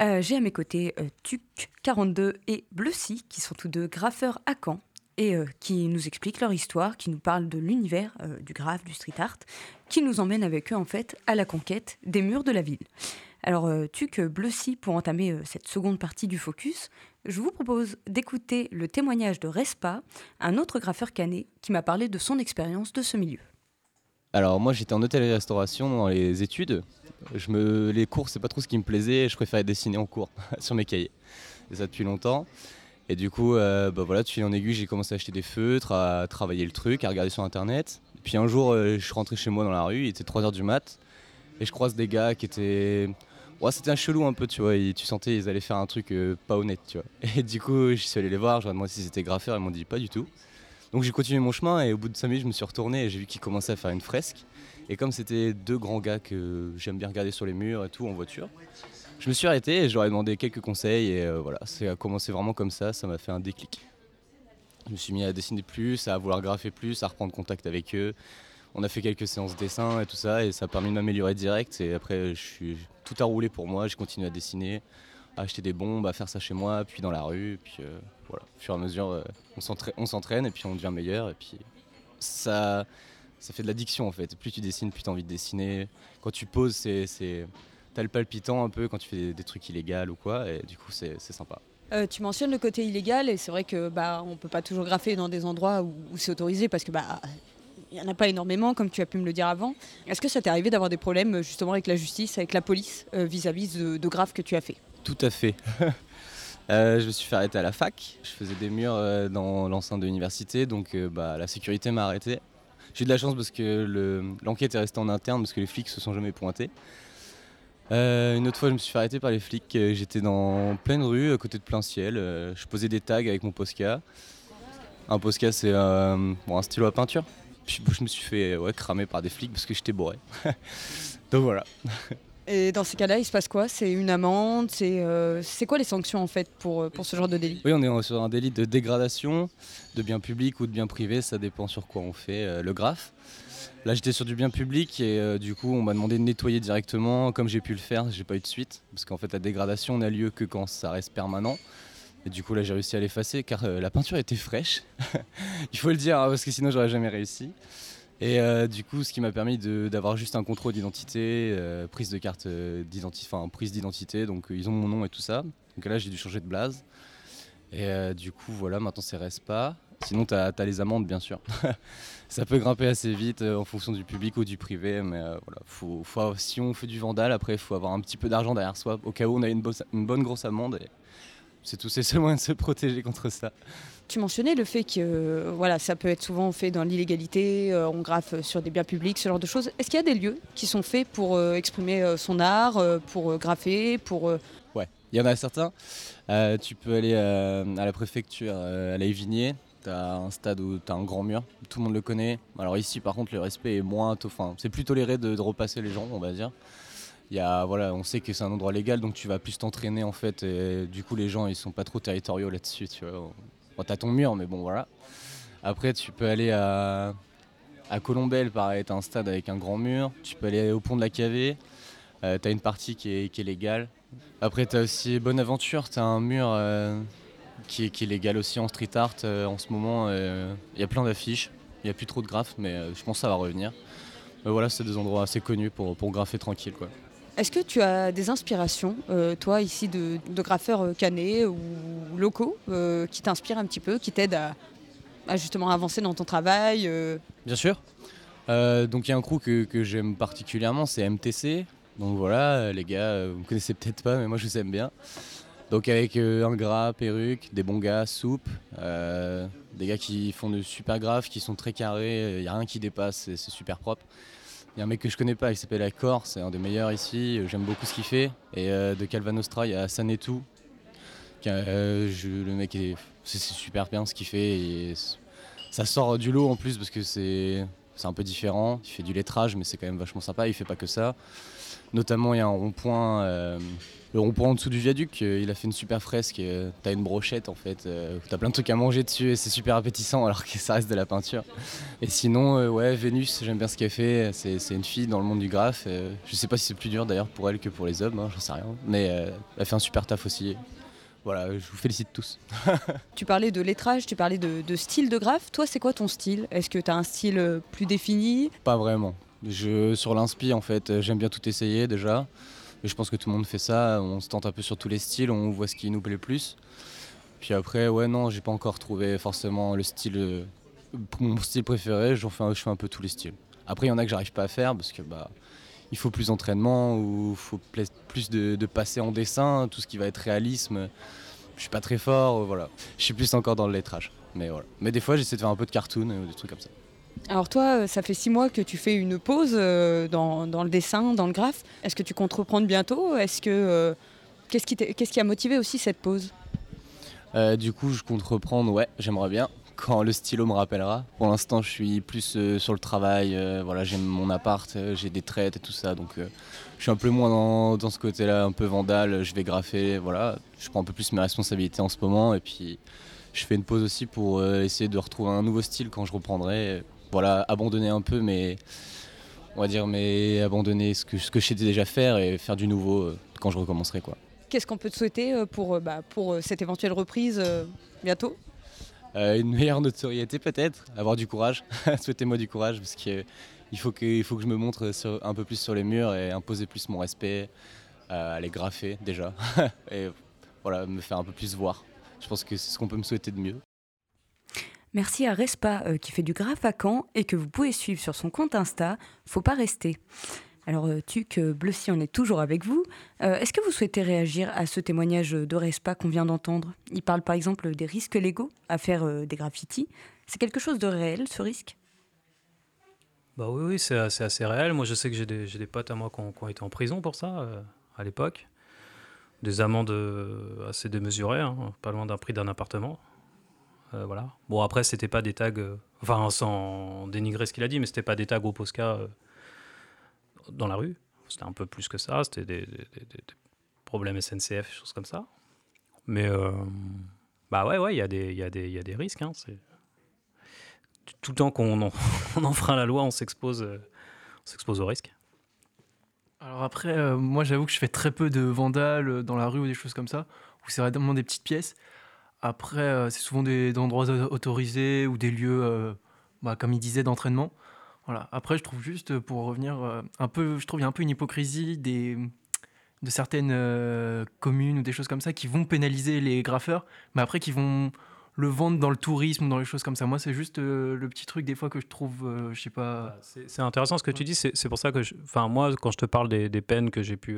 Euh, J'ai à mes côtés euh, Tuc42 et Bleucy, qui sont tous deux graffeurs à Caen et euh, qui nous expliquent leur histoire, qui nous parlent de l'univers du graphe, du street art, qui nous emmènent avec eux en fait à la conquête des murs de la ville. Alors Tuc, Bleucy, pour entamer cette seconde partie du focus, je vous propose d'écouter le témoignage de Respa, un autre graffeur canet qui m'a parlé de son expérience de ce milieu. Alors moi j'étais en hôtellerie-restauration dans les études. Je me... Les cours c'est pas trop ce qui me plaisait je préférais dessiner en cours (laughs) sur mes cahiers. Et ça depuis longtemps. Et du coup, euh, bah voilà, de fil en aiguille, j'ai commencé à acheter des feutres, à travailler le truc, à regarder sur internet. Puis un jour, euh, je suis rentré chez moi dans la rue, il était 3h du mat, et je croise des gars qui étaient. Ouais, c'était un chelou un peu, tu vois, tu sentais ils allaient faire un truc euh, pas honnête, tu vois. (laughs) Et du coup, je suis allé les voir, je leur ai demandé si c'était graffeur, ils m'ont dit pas du tout. Donc j'ai continué mon chemin et au bout de 5 minutes, je me suis retourné et j'ai vu qu'ils commençaient à faire une fresque. Et comme c'était deux grands gars que j'aime bien regarder sur les murs et tout en voiture, je me suis arrêté et je leur ai demandé quelques conseils et euh, voilà, ça a commencé vraiment comme ça, ça m'a fait un déclic. Je me suis mis à dessiner plus, à vouloir graffer plus, à reprendre contact avec eux. On a fait quelques séances de dessin et tout ça et ça a permis de m'améliorer direct et après je suis tout a roulé pour moi, j'ai continué à dessiner, acheter des bombes, à faire ça chez moi, puis dans la rue, puis euh, voilà, au fur et à mesure euh, on s'entra- on s'entraîne et puis on devient meilleur et puis ça ça fait de l'addiction en fait. Plus tu dessines, plus tu as envie de dessiner. Quand tu poses, c'est t'as le palpitant un peu quand tu fais des, trucs illégaux ou quoi et du coup c'est sympa. Euh, tu mentionnes le côté illégal et c'est vrai que bah on peut pas toujours graffer dans des endroits où, c'est autorisé parce que bah il y en a pas énormément comme tu as pu me le dire avant. Est-ce que ça t'est arrivé d'avoir des problèmes justement avec la justice, avec la police vis-à-vis de, de graphes que tu as fait? Tout à fait. (laughs) Euh, je me suis fait arrêter à la fac. Je faisais des murs euh, dans l'enceinte de l'université, donc euh, bah, la sécurité m'a arrêté. J'ai eu de la chance parce que le- l'enquête est restée en interne parce que les flics se sont jamais pointés. Une autre fois, je me suis fait arrêter par les flics. J'étais dans pleine rue, à côté de plein ciel. je posais des tags avec mon Posca. Un Posca, c'est un stylo à peinture. Puis je me suis fait ouais, cramer par des flics parce que j'étais bourré. (laughs) donc voilà. (laughs) Et dans ces cas-là, il se passe quoi? C'est une amende? C'est euh, c'est quoi les sanctions en fait pour, euh, ce genre de délit? Oui, on est sur un délit de dégradation de biens publics ou de biens privés, ça dépend sur quoi on fait euh, le graphe. Là, j'étais sur du bien public et du coup, on m'a demandé de nettoyer directement. Comme j'ai pu le faire, j'ai pas eu de suite parce qu'en fait, la dégradation n'a lieu que quand ça reste permanent. Et du coup, là, j'ai réussi à l'effacer car la peinture était fraîche. (laughs) Il faut le dire hein, parce que sinon, j'aurais jamais réussi. Et euh, du coup, ce qui m'a permis d'avoir juste un contrôle d'identité, euh, prise de carte euh, d'identité, enfin prise d'identité. Donc, ils ont mon nom et tout ça. Donc là, j'ai dû changer de blase. Et du coup, voilà, maintenant c'est reste pas. Sinon, tu as, les amendes, bien sûr. (laughs) ça peut grimper assez vite en fonction du public ou du privé, mais voilà, faut, si on fait du vandal, après, il faut avoir un petit peu d'argent derrière soi, au cas où on a une, bonne grosse amende. C'est tout, c'est (laughs) le seul moyen de se protéger contre ça. Tu mentionnais le fait que euh, voilà, ça peut être souvent fait dans l'illégalité, euh, on graffe sur des biens publics, ce genre de choses. Est-ce qu'il y a des lieux qui sont faits pour euh, exprimer euh, son art, euh, pour euh, graffer, pour... euh, Ouais, il y en a certains. Euh, tu peux aller euh, à la préfecture, euh, à la Évigné. Tu as un stade où tu as un grand mur, tout le monde le connaît. Alors ici, par contre, le respect est moins. Enfin, c'est plus toléré de, de repasser les gens, on va dire. Y voilà, on sait que c'est un endroit légal, donc tu vas plus t'entraîner en fait. Du coup, les gens, ils sont pas trop territoriaux là-dessus, tu vois. T'as ton mur, mais bon, voilà. Après, tu peux aller à, à Colombelle, pareil, t'as un stade avec un grand mur. Tu peux aller au pont de la Cavée. Euh, t'as une partie qui est, qui légale. Après, t'as aussi Bonaventure, t'as un mur euh, qui, est, légal aussi en street art. euh, en ce moment, il y a plein d'affiches. Il n'y a plus trop de graphes, mais je pense que ça va revenir. Mais voilà, c'est des endroits assez connus pour, graffer tranquille. Est-ce que tu as des inspirations, euh, toi, ici, de, graffeurs euh, canés ou locaux, euh, qui t'inspirent un petit peu, qui t'aident à, justement avancer dans ton travail Bien sûr. Donc il y a un crew que, j'aime particulièrement, c'est MTC. Donc voilà, les gars, vous me connaissez peut-être pas, mais moi je vous aime bien. Donc avec un gras, perruque, des bons gars, soupe, des gars qui font de super graves, qui sont très carrés, il n'y a rien qui dépasse, c'est super propre. Il y a un mec que je connais pas, il s'appelle Accor, c'est un des meilleurs ici, j'aime beaucoup ce qu'il fait. Et euh, de Calvanostra, il y a Sanetou. euh, le mec, est- c'est super bien ce qu'il fait. Et ça sort du lot en plus parce que c'est c'est un peu différent. Il fait du lettrage, mais c'est quand même vachement sympa. Il fait pas que ça. Notamment, il y a un rond-point, euh, le rond-point en dessous du viaduc. euh, il a fait une super fresque. euh, T'as une brochette en fait. euh, T'as plein de trucs à manger dessus et c'est super appétissant (laughs) alors que ça reste de la peinture. Et sinon, euh, ouais, Vénus, j'aime bien ce qu'elle fait. C'est une fille dans le monde du graphe. euh, je sais pas si c'est plus dur d'ailleurs pour elle que pour les hommes, hein, j'en sais rien. Mais euh, elle fait un super taf aussi. Voilà, je vous félicite tous. (laughs) Tu parlais de lettrage, tu parlais de, de style de graphe. Toi, c'est quoi ton style? Est-ce que tu as un style euh, plus défini? Pas vraiment. Je, sur l'inspi, en fait, euh, j'aime bien tout essayer déjà. Je pense que tout le monde fait ça. On se tente un peu sur tous les styles, on voit ce qui nous plaît le plus. Puis après, ouais, non, j'ai pas encore trouvé forcément le style, euh, mon style préféré. J'en fais, je fais un peu tous les styles. Après, il y en a que j'arrive pas à faire parce que bah, il faut plus d'entraînement ou faut plus de, passer en dessin, tout ce qui va être réalisme. Je suis pas très fort, euh, voilà. Je suis plus encore dans le lettrage. Mais voilà. Mais des fois, j'essaie de faire un peu de cartoon ou des trucs comme ça. Alors toi, euh, ça fait six mois que tu fais une pause euh, dans, le dessin, dans le graphe. Est-ce que tu comptes reprendre bientôt? Est-ce que euh, qu'est-ce qui, a motivé aussi cette pause? Du coup, je compte reprendre, ouais, j'aimerais bien, (laughs) quand le stylo me rappellera. Pour l'instant, je suis plus sur le travail, voilà, j'ai mon appart, j'ai des traites et tout ça, donc je suis un peu moins dans, ce côté-là, un peu vandale, je vais graffer, voilà. Je prends un peu plus mes responsabilités en ce moment, et puis je fais une pause aussi pour essayer de retrouver un nouveau style quand je reprendrai. Voilà, abandonner un peu, mais on va dire, mais abandonner ce que, ce que je sais déjà faire et faire du nouveau euh, quand je recommencerai, quoi. Qu'est-ce qu'on peut te souhaiter euh, pour, euh, bah, pour cette éventuelle reprise euh, bientôt? Euh, une meilleure notoriété peut-être, avoir du courage. (laughs) Souhaitez-moi du courage parce que il faut que, il faut que je me montre sur- un peu plus sur les murs et imposer plus mon respect, euh, aller graffer déjà (laughs) et voilà me faire un peu plus voir. Je pense que c'est ce qu'on peut me souhaiter de mieux. Merci à Respa euh, qui fait du graphe à Caen et que vous pouvez suivre sur son compte Insta. Faut pas rester. Alors, euh, Tuc, euh, Bleucy, on est toujours avec vous. Euh, Est-ce que vous souhaitez réagir à ce témoignage de Respa qu'on vient d'entendre? Il parle par exemple des risques légaux à faire des graffitis. C'est quelque chose de réel, ce risque? Bah oui, oui, c'est assez réel. Moi, je sais que j'ai des, des potes à moi qui ont, été en prison pour ça à l'époque. Des amendes assez démesurées, hein, pas loin d'un prix d'un appartement. Euh, voilà. Bon, après, c'était pas des tags, euh, enfin, sans dénigrer ce qu'il a dit, mais c'était pas des tags au Posca euh, dans la rue. C'était un peu plus que ça. C'était des, des- des- des- problèmes SNCF, choses comme ça. Mais, euh, bah ouais, ouais, il y, a des- y, y a des risques. hein, tout le temps qu'on en- (laughs) on enfreint la loi, on s'expose, on s'expose au risque. Alors après, moi j'avoue que je fais très peu de vandales dans la rue ou des choses comme ça, où c'est vraiment des petites pièces. Après, euh, c'est souvent des, des endroits au- autorisés ou des lieux, euh, bah, comme il disait, d'entraînement. Voilà. Après, je trouve juste, euh, pour revenir euh, un peu, je trouve il y a un peu une hypocrisie des, de certaines communes ou des choses comme ça qui vont pénaliser les graffeurs, mais après qui vont le vendre dans le tourisme ou dans les choses comme ça. Moi, c'est juste le petit truc des fois que je trouve, je sais pas. C'est c'est intéressant ce que tu dis. C'est pour ça que, enfin, moi, quand je te parle des, des peines que j'ai pu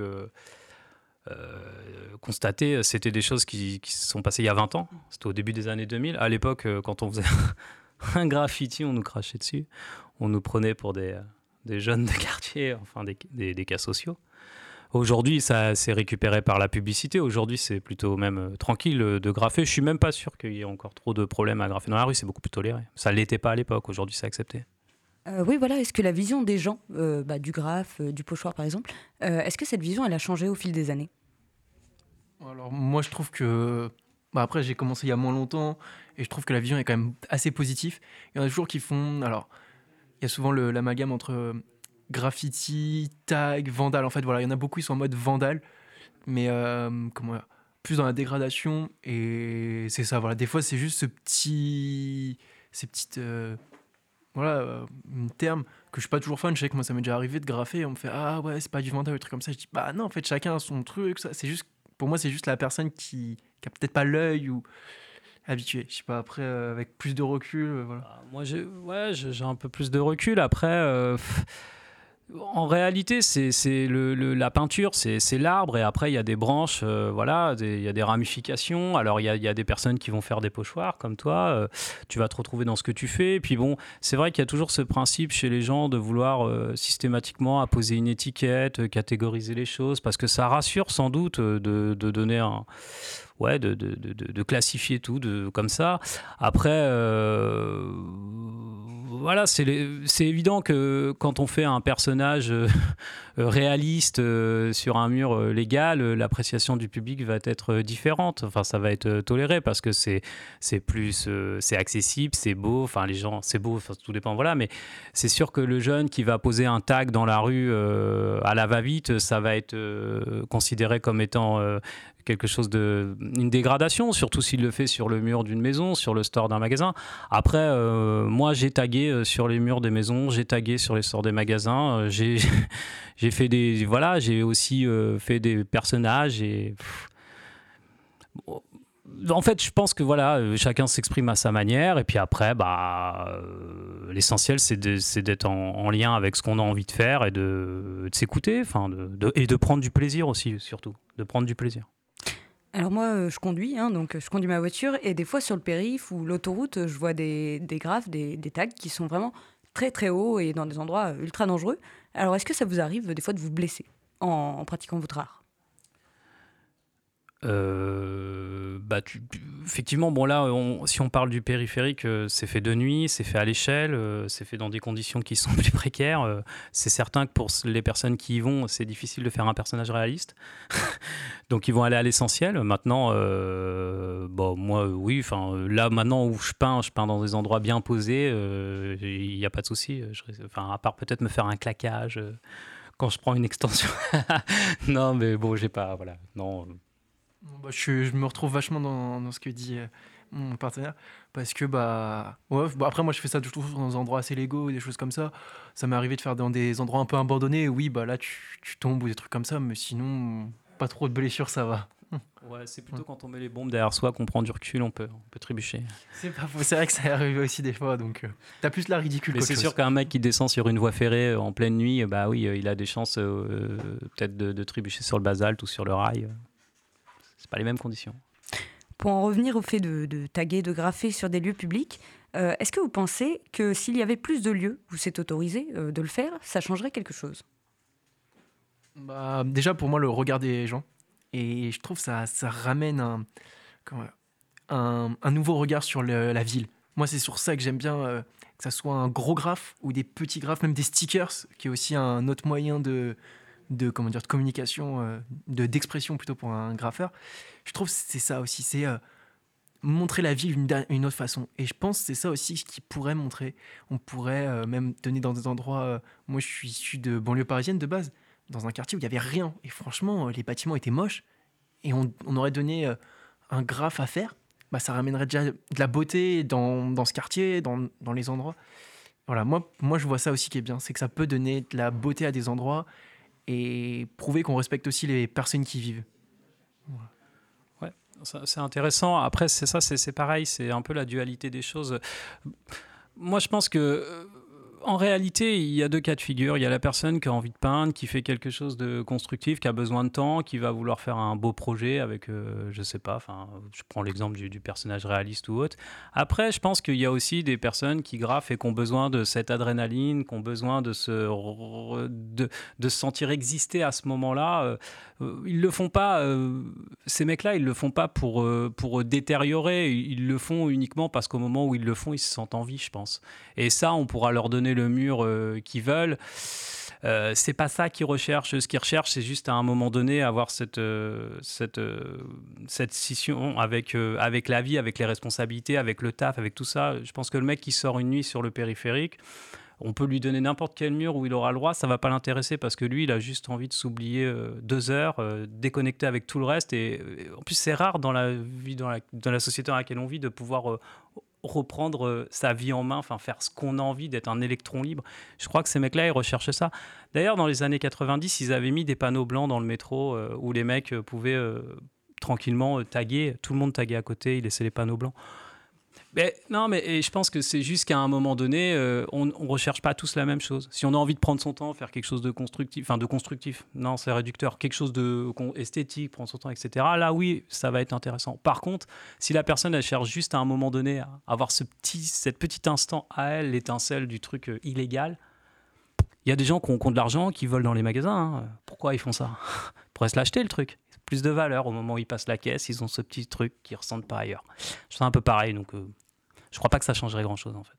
constater, c'était des choses qui, qui se sont passées il y a 20 ans. C'était au début des années 2000. À l'époque, euh, quand on faisait (laughs) un graffiti, on nous crachait dessus. On nous prenait pour des, euh, des jeunes de quartier, enfin des, des- cas sociaux. Aujourd'hui, ça s'est récupéré par la publicité. Aujourd'hui, c'est plutôt même euh, tranquille euh, de graffer. Je suis même pas sûr qu'il y ait encore trop de problèmes à graffer dans la rue. C'est beaucoup plus toléré. Ça l'était pas à l'époque. Aujourd'hui, c'est accepté. Euh, oui, voilà. Est-ce que la vision des gens, euh, bah, du graphe, euh, du pochoir par exemple, est-ce que cette vision, elle a changé au fil des années? Alors moi je trouve que bah, après j'ai commencé il y a moins longtemps et je trouve que la vision est quand même assez positive. Il y en a toujours qui font alors il y a souvent l'amalgame entre graffiti, tag, vandal. En fait voilà il y en a beaucoup qui sont en mode vandal, mais comment plus dans la dégradation et c'est ça voilà des fois c'est juste ce petit ces petites voilà, un terme que je suis pas toujours fan. Je sais que moi, ça m'est déjà arrivé de graffer. On me fait Ah ouais, c'est pas du vendeur, un truc comme ça. Je dis Bah non, en fait, chacun a son truc. C'est juste, pour moi, c'est juste la personne qui, qui a peut-être pas l'œil ou habitué. Je sais pas, après, avec plus de recul, voilà. Bah, moi, j'ai ouais, j'ai un peu plus de recul. Après, en réalité, c'est la peinture, c'est l'arbre, et après, il y a des branches, euh, voilà, il y a des ramifications. Alors, il y a, des personnes qui vont faire des pochoirs comme toi, euh, tu vas te retrouver dans ce que tu fais. Et puis, bon, c'est vrai qu'il y a toujours ce principe chez les gens de vouloir euh, systématiquement apposer une étiquette, catégoriser les choses, parce que ça rassure sans doute de, donner un. Ouais, de, classifier tout de, comme ça. Après, voilà, c'est évident que quand on fait un personnage euh, (laughs) réaliste euh, sur un mur euh, légal, l'appréciation du public va être différente. Enfin, ça va être toléré parce que c'est plus c'est accessible, c'est beau. Enfin, les gens, c'est beau. tout dépend. Voilà, mais c'est sûr que le jeune qui va poser un tag dans la rue à la va-vite, ça va être considéré comme étant quelque chose de une dégradation, surtout s'il le fait sur le mur d'une maison, sur le store d'un magasin. Après, euh, moi, j'ai tagué euh, sur les murs des maisons, j'ai tagué sur les stores des magasins, euh, j'ai (laughs) fait des voilà, j'ai aussi fait des personnages et en fait, je pense que voilà, chacun s'exprime à sa manière, et puis après, bah, l'essentiel, c'est d'être en, lien avec ce qu'on a envie de faire et de, de s'écouter, enfin, de, et de prendre du plaisir aussi, surtout, de prendre du plaisir. Alors moi, euh, je conduis, hein, donc je conduis ma voiture, et des fois sur le périph' ou l'autoroute, je vois des, des graphes, des, tags qui sont vraiment très très hauts et dans des endroits ultra dangereux. Alors est-ce que ça vous arrive des fois de vous blesser en pratiquant votre art? Euh, bah, effectivement, bon là, si on parle du périphérique, euh, c'est fait de nuit, c'est fait à l'échelle, euh, c'est fait dans des conditions qui sont (laughs) plus précaires. c'est certain que pour les personnes qui y vont, c'est difficile de faire un personnage réaliste. (laughs) Donc ils vont aller à l'essentiel. Maintenant, bon, moi, oui, enfin là, maintenant où je peins, je peins dans des endroits bien posés, il n'y a pas de souci. Enfin, à part peut-être me faire un claquage quand je prends une extension. (laughs) non, mais bon, j'ai pas, voilà, non. Bah, je, me retrouve vachement dans, ce que dit euh, mon partenaire parce que bah ouais après moi je fais ça toujours dans des endroits assez légaux des choses comme ça. Ça m'est arrivé de faire dans des endroits un peu abandonnés oui bah là tu, tombes ou des trucs comme ça mais sinon pas trop de blessures ça va. (laughs) Ouais c'est plutôt quand on met les bombes derrière soi qu'on prend du recul on peut on peut trébucher. C'est c'est vrai que ça arrive aussi des fois donc euh, t'as plus la ridicule mais c'est sûr qu'un mec qui descend sur une voie ferrée euh, en pleine nuit bah oui il a des chances peut-être de, de, trébucher sur le basalte ou sur le rail pas les mêmes conditions. Pour en revenir au fait de, taguer, de graffer sur des lieux publics, euh, est-ce que vous pensez que s'il y avait plus de lieux où c'est autorisé euh, de le faire, ça changerait quelque chose? Bah, Déjà, pour moi, le regard des gens. Et je trouve que ça, ça ramène un, un, un, nouveau regard sur la ville. Moi, c'est sur ça que j'aime bien euh, que ça soit un gros graphe ou des petits graphes, même des stickers, qui est aussi un autre moyen de, de comment dire de communication, euh, de d'expression plutôt pour un graffeur. Je trouve c'est ça aussi, c'est euh, montrer la ville d'une une autre façon. Et je pense c'est ça aussi qui pourrait montrer. On pourrait euh, même donner dans des endroits. moi, je suis issu de banlieue parisienne de base, dans un quartier où il y avait rien. Et franchement, les bâtiments étaient moches. Et on, aurait donné un graphe à faire. Bah, ça ramènerait déjà de la beauté dans, dans ce quartier, dans, dans les endroits. Voilà, moi, moi je vois ça aussi qui est bien, c'est que ça peut donner de la beauté à des endroits et prouver qu'on respecte aussi les personnes qui vivent. Ouais, c'est intéressant. Après, c'est ça, c'est pareil, c'est un peu la dualité des choses. Moi, je pense que euh, en réalité, il y a deux cas de figure. Il y a la personne qui a envie de peindre, qui fait quelque chose de constructif, qui a besoin de temps, qui va vouloir faire un beau projet avec, euh, je sais pas, enfin, je prends l'exemple du, personnage réaliste ou autre. Après, je pense qu'il y a aussi des personnes qui graffent et qui ont besoin de cette adrénaline, qui ont besoin de se, de, de se sentir exister à ce moment-là. Euh, euh, ils le font pas, ces mecs-là, ils le font pas pour, pour détériorer, ils le font uniquement parce qu'au moment où ils le font, ils se sentent en vie, je pense. Et ça, on pourra leur donner le mur euh, qu'ils veulent. Euh, c'est pas ça qu'ils recherchent. Ce qu'ils recherchent, c'est juste à un moment donné avoir cette, euh, cette, cette scission avec, avec la vie, avec les responsabilités, avec le taf, avec tout ça. Je pense que le mec qui sort une nuit sur le périphérique, on peut lui donner n'importe quel mur où il aura le droit, ça va pas l'intéresser parce que lui, il a juste envie de s'oublier deux heures, déconnecté avec tout le reste. Et, en plus, c'est rare dans la vie, dans la, société dans laquelle on vit, de pouvoir reprendre euh, sa vie en main, enfin faire ce qu'on a envie, d'être un électron libre. Je crois que ces mecs-là, ils recherchaient ça. D'ailleurs, dans les années 90, ils avaient mis des panneaux blancs dans le métro euh, où les mecs euh, pouvaient euh, tranquillement euh, taguer. Tout le monde taguait à côté, ils laissaient les panneaux blancs. Mais, non, mais je pense que c'est juste qu'à un moment donné, euh, on ne recherche pas tous la même chose. Si on a envie de prendre son temps, faire quelque chose de constructif, enfin de constructif, non, c'est réducteur, quelque chose de esthétique, prendre son temps, etc. Là, oui, ça va être intéressant. Par contre, si la personne, elle cherche juste à un moment donné à avoir ce petit, petit instant à elle, l'étincelle du truc euh, illégal, il y a des gens qui ont, de l'argent, qui volent dans les magasins. hein. Pourquoi ils font ça? (laughs) Ils se l'acheter, le truc. Plus de valeur au moment où ils passent la caisse, ils ont ce petit truc qu'ils ressentent pas ailleurs. C'est un peu pareil, donc euh, je crois pas que ça changerait grand-chose en fait.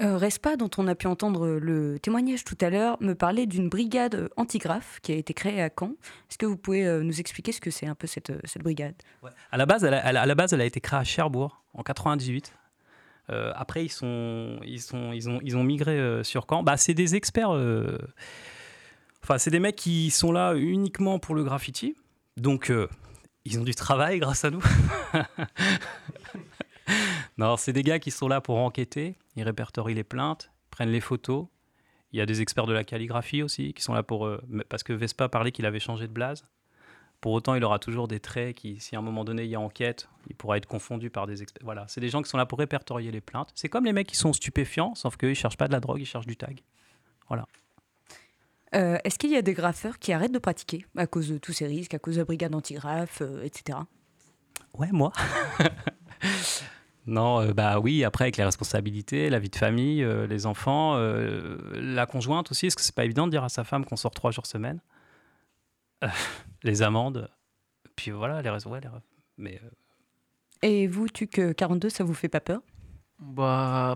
Euh, Respa, dont on a pu entendre le témoignage tout à l'heure, me parlait d'une brigade euh, antigraphe qui a été créée à Caen. Est-ce que vous pouvez euh, nous expliquer ce que c'est un peu cette, euh, cette brigade? À la base, elle a, elle a- à la base, elle a été créée à Cherbourg en 98. Euh, après, ils, sont, ils, sont, ils, ont, ils ont migré euh, sur Caen. Bah, c'est des experts. euh, Enfin, c'est des mecs qui sont là uniquement pour le graffiti. Donc, euh, ils ont du travail grâce à nous. (laughs) non, c'est des gars qui sont là pour enquêter. Ils répertorient les plaintes, prennent les photos. Il y a des experts de la calligraphie aussi qui sont là pour. euh, parce que Vespa parlait qu'il avait changé de blase. Pour autant, il aura toujours des traits qui, si à un moment donné il y a enquête, il pourra être confondu par des experts. Voilà, c'est des gens qui sont là pour répertorier les plaintes. C'est comme les mecs qui sont stupéfiants, sauf qu'ils cherchent pas de la drogue, ils cherchent du tag. Voilà. Euh, Est-ce qu'il y a des graffeurs qui arrêtent de pratiquer à cause de tous ces risques, à cause de la brigade antigraphe, euh, etc. Ouais, moi. (laughs) non, euh, bah oui, après avec les responsabilités, la vie de famille, euh, les enfants, euh, la conjointe aussi, est-ce que c'est pas évident de dire à sa femme qu'on sort trois jours semaine? Euh, (laughs) Les amendes, puis voilà, les raisons. Ouais, les... Mais euh, Et vous, TUC 42, ça vous fait pas peur? Bah,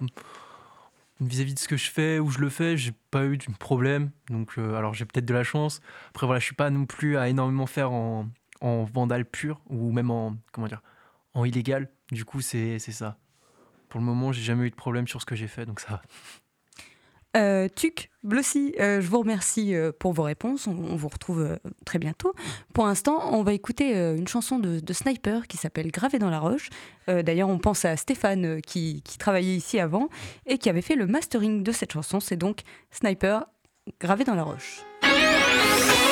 vis-à-vis de ce que je fais, où je le fais, j'ai pas eu de problème. Donc, euh, alors j'ai peut-être de la chance. Après, voilà, je suis pas non plus à énormément faire en, en vandale pur ou même en, comment dire, en illégal. Du coup, c'est ça. Pour le moment, j'ai jamais eu de problème sur ce que j'ai fait, donc ça. Euh, Tuc, Blossy, euh, je vous remercie euh, pour vos réponses. On, on vous retrouve euh, très bientôt. Pour l'instant, on va écouter euh, une chanson de, de Sniper qui s'appelle Gravé dans la roche. Euh, D'ailleurs, on pense à Stéphane euh, qui, qui travaillait ici avant et qui avait fait le mastering de cette chanson. C'est donc Sniper, Gravé dans la roche.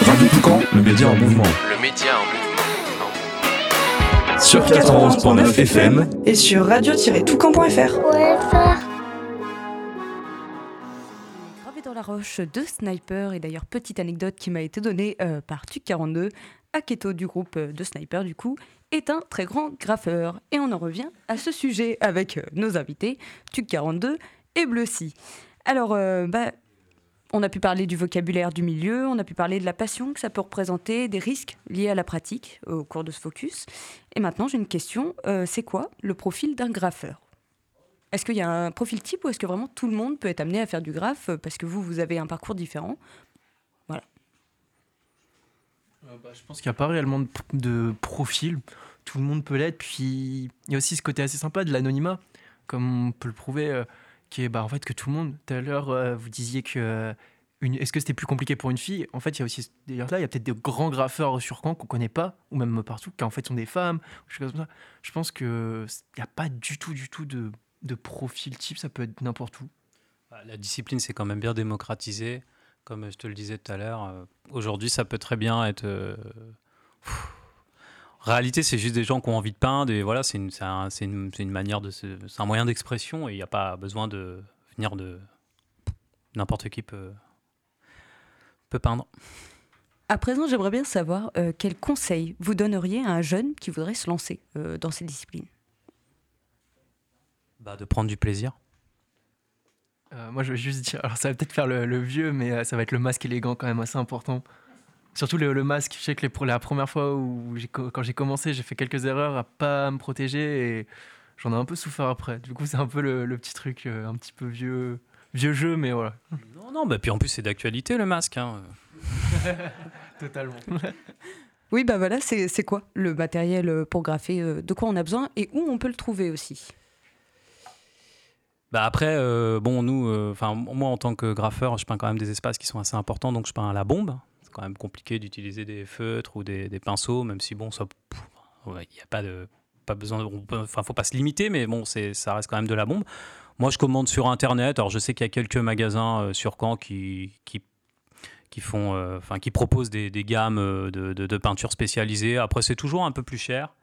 Radio Toucan, le média en mouvement. Le média en mouvement. Sur 91.9 FM, Et sur radio-toucan.fr. Gravé dans la roche de Sniper. Et d'ailleurs, petite anecdote qui m'a été donnée euh, par Tuc42, Aketo du groupe euh, de Sniper, du coup, est un très grand graffeur. Et on en revient à ce sujet avec euh, nos invités, Tuc42 et Bleucy. Alors, bah, on a pu parler du vocabulaire du milieu, on a pu parler de la passion que ça peut représenter, des risques liés à la pratique au cours de ce focus. Et maintenant, j'ai une question. c'est quoi le profil d'un graffeur? Est-ce qu'il y a un profil type ou est-ce que vraiment tout le monde peut être amené à faire du graphe euh, parce que vous, vous avez un parcours différent? Euh, bah, je pense qu'il n'y a pas réellement de, profil. Tout le monde peut l'être. Puis il y a aussi ce côté assez sympa de l'anonymat, comme on peut le prouver, euh, qui est bah, en fait que tout le monde. Tout à l'heure, vous disiez que. Est-ce que c'était plus compliqué pour une fille? En fait, il y a aussi. D'ailleurs, là, il y a peut-être des grands graffeurs sur Caen qu'on connaît pas, ou même partout, qui en fait sont des femmes. ou comme ça. Je pense qu'il n'y a pas du tout, du tout de, de profil type. Ça peut être n'importe où. Bah, La discipline s'est quand même bien démocratisée. Comme je te le disais tout à l'heure, euh, aujourd'hui, ça peut très bien être. euh, En réalité, c'est juste des gens qui ont envie de peindre et voilà, c'est une, c'est un- c'est une, c'est une manière de. C'est un moyen d'expression et il n'y a pas besoin de venir de. N'importe qui peut, peut peindre. À présent, j'aimerais bien savoir euh, quel conseil vous donneriez à un jeune qui voudrait se lancer euh, dans ces disciplines. Bah, de prendre du plaisir. Euh, moi, je vais juste dire, alors ça va peut-être faire le, le vieux, mais euh, ça va être le masque élégant quand même assez important. Surtout le, le masque. Je sais que les, pour la première fois où quand j'ai commencé, j'ai fait quelques erreurs à pas me protéger et j'en ai un peu souffert après. Du coup, c'est un peu le, le petit truc, euh, un petit peu vieux, vieux jeu, mais voilà. Non, non, bah, puis en plus, c'est d'actualité le masque. hein. (laughs) Totalement. Oui, bah voilà, c'est c'est quoi le matériel pour graffer De quoi on a besoin et où on peut le trouver aussi? Bah après, euh, bon, nous, euh, enfin moi en tant que graffeur, je peins quand même des espaces qui sont assez importants, donc je peins à la bombe. C'est quand même compliqué d'utiliser des feutres ou des, pinceaux, même si bon, ça, il n'y a pas de pas besoin, enfin, faut pas se limiter, mais bon, c'est, ça reste quand même de la bombe. Moi, je commande sur Internet. Alors, je sais qu'il y a quelques magasins sur Caen qui, qui qui font, enfin, qui proposent des, gammes de, de, de peinture spécialisées. Après, c'est toujours un peu plus cher.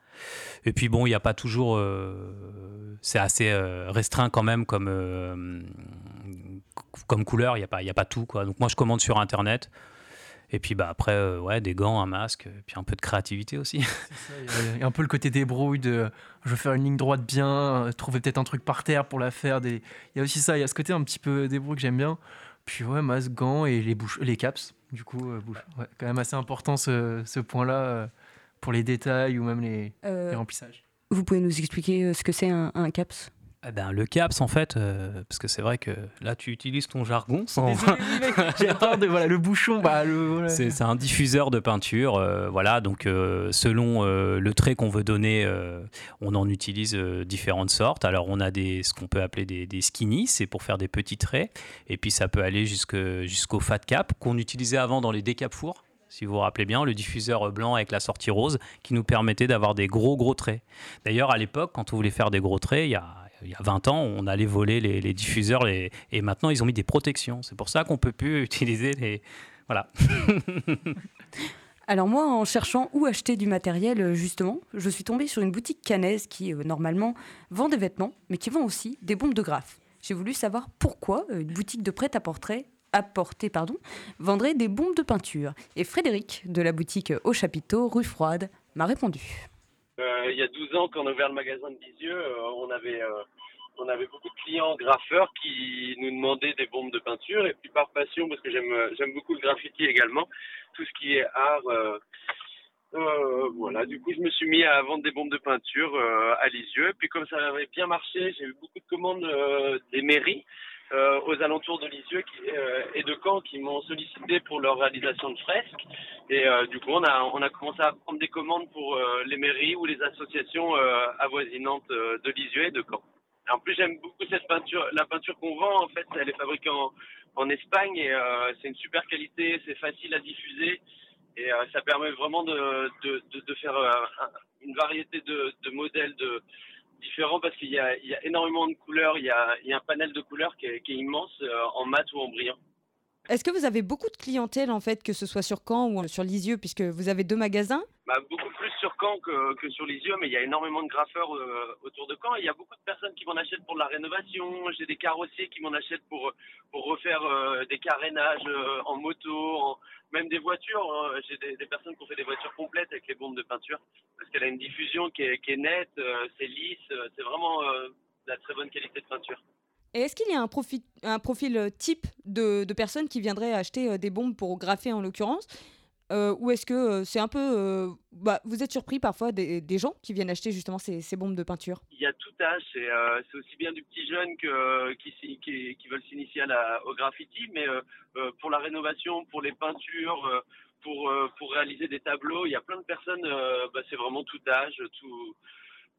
Et puis bon, il n'y a pas toujours. Euh, c'est assez euh, restreint quand même comme, euh, comme couleur, il n'y a, pas, a pas tout. Quoi. Donc moi, je commande sur Internet. Et puis bah, après, ouais, des gants, un masque, et puis un peu de créativité aussi. (laughs) Il y a un peu le côté débrouille de je veux faire une ligne droite bien, trouver peut-être un truc par terre pour la faire. Des... Il y a aussi ça, il y a ce côté un petit peu débrouille que j'aime bien. Puis ouais, masque, gants et les, bouches, les caps. Du coup, ouais, quand même assez important ce, ce point-là pour les détails ou même les, euh, remplissages. Vous pouvez nous expliquer euh, ce que c'est un, CAPS? Eh ben, le CAPS, en fait, euh, parce que c'est vrai que là, tu utilises ton jargon. (laughs) J'ai peur de voilà, le bouchon. Bah, C'est un diffuseur de peinture. voilà, donc selon le trait qu'on veut donner, on en utilise différentes sortes. Alors, on a des, ce qu'on peut appeler des, des skinny, c'est pour faire des petits traits. Et puis, ça peut aller jusqu'au fat cap qu'on utilisait avant dans les décap fours si vous vous rappelez bien, le diffuseur blanc avec la sortie rose qui nous permettait d'avoir des gros gros traits. D'ailleurs, à l'époque, quand on voulait faire des gros traits, il y a, il y a 20 ans, on allait voler les, diffuseurs et maintenant ils ont mis des protections. C'est pour ça qu'on peut plus (laughs) utiliser les... Voilà. (laughs) Alors moi, en cherchant où acheter du matériel, euh, justement, je suis tombée sur une boutique canaise qui, euh, normalement, vend des vêtements, mais qui vend aussi des bombes de graphes. J'ai voulu savoir pourquoi euh, une boutique de prêt-à-portrait apporter pardon, vendrait des bombes de peinture. Et Frédéric, de la boutique Au Chapiteau, rue Froide, m'a répondu. Euh, il y a 12 ans, quand on a ouvert le magasin de Lisieux, euh, on, avait, euh, on avait beaucoup de clients graffeurs qui nous demandaient des bombes de peinture. Et puis par passion, parce que j'aime beaucoup le graffiti également, tout ce qui est art. voilà, du coup, je me suis mis à vendre des bombes de peinture à Lisieux. Puis, comme ça avait bien marché, j'ai eu beaucoup de commandes des mairies euh, aux alentours de Lisieux euh, et de Caen qui m'ont sollicité pour leur réalisation de fresques. Et euh, du coup, on a, on a commencé à prendre des commandes pour les mairies ou les associations avoisinantes de Lisieux et de Caen. En plus, j'aime beaucoup cette peinture. La peinture qu'on vend, en fait, elle est fabriquée en, en Espagne et c'est une super qualité, c'est facile à diffuser et ça permet vraiment de, de, de, de faire une variété de, de modèles de, différent parce qu'il y, a, énormément de couleurs, il y a, un panel de couleurs qui est, immense euh, en mat ou en brillant. Est-ce que vous avez beaucoup de clientèle en fait, que ce soit sur Caen ou sur Lisieux, puisque vous avez deux magasins? Bah, Beaucoup plus sur Caen que, sur Lisieux, mais il y a énormément de graffeurs euh, autour de Caen. Il y a beaucoup de personnes qui m'en achètent pour la rénovation. J'ai des carrossiers qui m'en achètent pour, refaire euh, des carénages en moto, même des voitures. Hein. J'ai des, personnes qui ont fait des voitures complètes avec les bombes de peinture parce qu'elle a une diffusion qui est, nette, c'est lisse, c'est vraiment de la très bonne qualité de peinture. Et est-ce qu'il y a un, profil, euh, type de, personnes qui viendraient acheter euh, des bombes pour graffer en l'occurrence? Euh, ou est-ce que c'est un peu... bah, vous êtes surpris parfois des, gens qui viennent acheter justement ces, bombes de peinture? Il y a tout âge, c'est aussi bien du petit jeune que, qui, veulent s'initier au graffiti, mais pour la rénovation, pour les peintures, pour, pour réaliser des tableaux, il y a plein de personnes, bah, c'est vraiment tout âge, tout,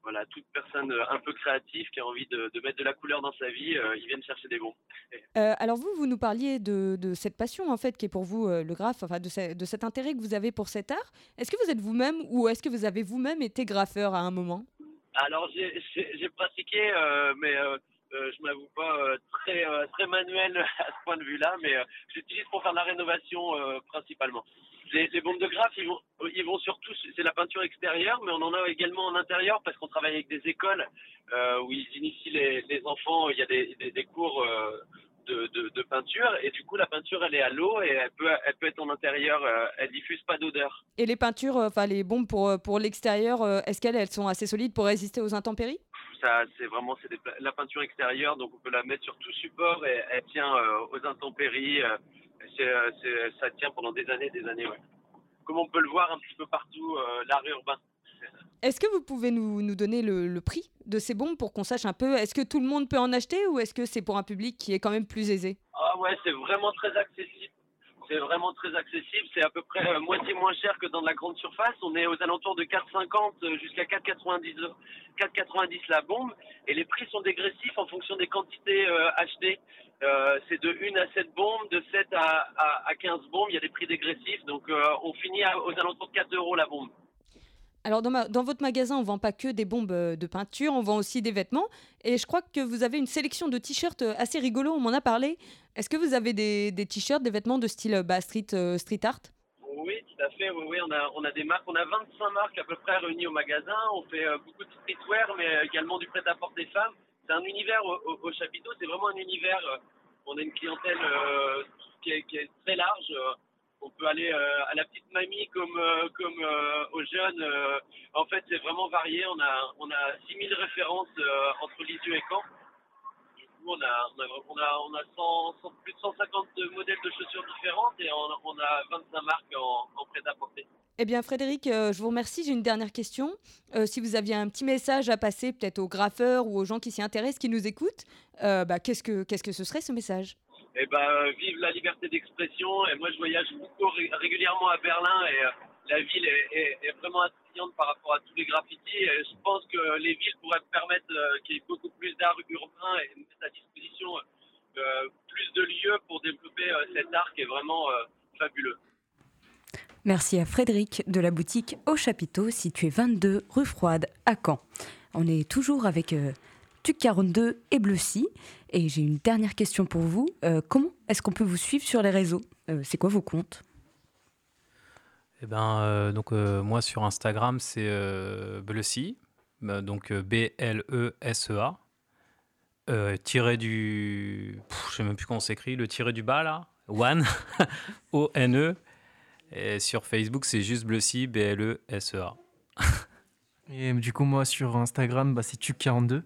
voilà, toute personne euh, un peu créative qui a envie de, mettre de la couleur dans sa vie, euh, ils viennent chercher des bons. Euh, alors vous, vous nous parliez de, cette passion en fait qui est pour vous le graphe, enfin de, de, cet intérêt que vous avez pour cet art. Est-ce que vous êtes vous-même ou est-ce que vous avez vous-même été graffeur à un moment? Alors j'ai pratiqué, mais je m'avoue pas très très manuel (laughs) à ce point de vue-là, mais j'utilise pour faire de la rénovation principalement. Les, bombes de graphe, ils vont, ils vont surtout, c'est la peinture extérieure, mais on en a également en intérieur parce qu'on travaille avec des écoles euh, où ils initient les, enfants. Il y a des, des, cours euh, de, de, peinture et du coup la peinture elle est à l'eau et elle peut, elle peut être en intérieur. Euh, elle diffuse pas d'odeur. Et les peintures, enfin les bombes pour pour l'extérieur, est-ce qu'elles elles sont assez solides pour résister aux intempéries? Ça, c'est vraiment c'est la peinture extérieure, donc on peut la mettre sur tout support et elle tient aux intempéries. Euh, ça tient pendant des années, des années, ouais. Comme on peut le voir un petit peu partout, euh, l'art urbain. Est-ce que vous pouvez nous, nous donner le, prix de ces bombes pour qu'on sache un peu Est-ce que tout le monde peut en acheter ou est-ce que c'est pour un public qui est quand même plus aisé? Ah ouais, c'est vraiment très accessible. C'est vraiment très accessible. C'est à peu près euh, moitié moins cher que dans la grande surface. On est aux alentours de 4,50 jusqu'à 4,90 4,90 la bombe. Et les prix sont dégressifs en fonction des quantités achetées. Euh, c'est de 1 à 7 bombes, de 7 à, à, 15 bombes, il y a des prix dégressifs, donc euh, on finit aux alentours de 4 euros la bombe. Alors dans, votre magasin, on vend pas que des bombes euh, de peinture, on vend aussi des vêtements. Et je crois que vous avez une sélection de t-shirts euh, assez rigolo, on m'en a parlé. Est-ce que vous avez des, t-shirts, des vêtements de style euh, bah, street, street art? Oui, tout à fait. Oui, on a, des marques, on a 25 marques à peu près réunies au magasin. On fait beaucoup de streetwear, mais également du prêt-à-porter femmes. C'est un univers au, au- au chapiteau, c'est vraiment un univers. on a une clientèle qui est très large. On peut aller euh, à la petite mamie comme, euh, comme euh, aux jeunes. en fait, c'est vraiment varié. On a, on a 6000 références entre Lisieux et Caen. On a, on a, on a, on a 100, 100 plus de 150 modèles de chaussures différentes et on, a 25 marques en, en prêt-à-porter. Eh bien Frédéric, je vous remercie. J'ai une dernière question. Si vous aviez un petit message à passer peut-être aux graffeurs ou aux gens qui s'y intéressent, qui nous écoutent, bah, qu'est-ce, que, qu'est-ce que ce serait ce message? Eh ben, euh, vive la liberté d'expression. Et moi, je voyage beaucoup ré- régulièrement à Berlin et euh, la ville est, vraiment attrayante par rapport à tous les graffitis. Et je pense que les villes pourraient permettre euh, qu'il y ait beaucoup plus d'art urbain et mettre à disposition plus de lieux pour développer cet art qui est vraiment fabuleux. Merci à Frédéric de la boutique Au Chapiteau, située 22 rue Froide à Caen. On est toujours avec TUC 42 et Bleucy. Et j'ai une dernière question pour vous. Euh, comment est-ce qu'on peut vous suivre sur les réseaux? Euh, C'est quoi vos comptes? Eh ben, euh, donc euh, moi sur Instagram c'est euh, Bleucy, bah, donc B-L-E-S-E-A, euh, tiré du, Pff, je sais même plus comment s'écrit, le tiré du bas là, One, (laughs) O-N-E, et sur Facebook c'est juste Bleucy, B-L-E-S-E-A. Et du coup, moi, sur Instagram, bah, c'est TUC42.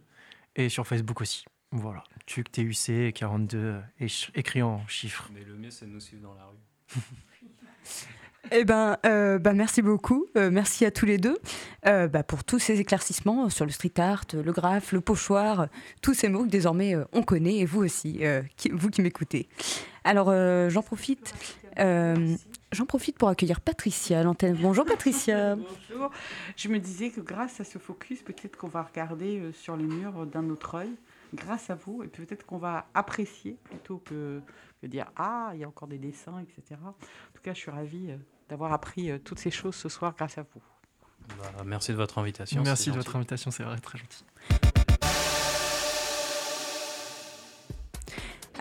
Et sur Facebook aussi. Voilà. TUC, TUC, 42, et ch- écrit en chiffres. Mais le mieux c'est de nous suivre dans la rue. (laughs) Eh ben, euh, bah, merci beaucoup. Euh, merci à tous les deux euh, bah, pour tous ces éclaircissements sur le street art, le graphe, le pochoir, euh, tous ces mots que désormais euh, on connaît et vous aussi, euh, qui- vous qui m'écoutez. Alors, euh, j'en profite. J'en profite pour accueillir Patricia à l'antenne. Bonjour Patricia. (laughs) Bonjour. Je me disais que grâce à ce focus, peut-être qu'on va regarder euh, sur les murs d'un autre œil, grâce à vous, et peut-être qu'on va apprécier plutôt que, que dire Ah, il y a encore des dessins, etc. En tout cas, je suis ravie euh, d'avoir appris euh, toutes ces choses ce soir grâce à vous. Bah, merci de votre invitation. Merci de gentil. votre invitation, c'est vrai, très gentil.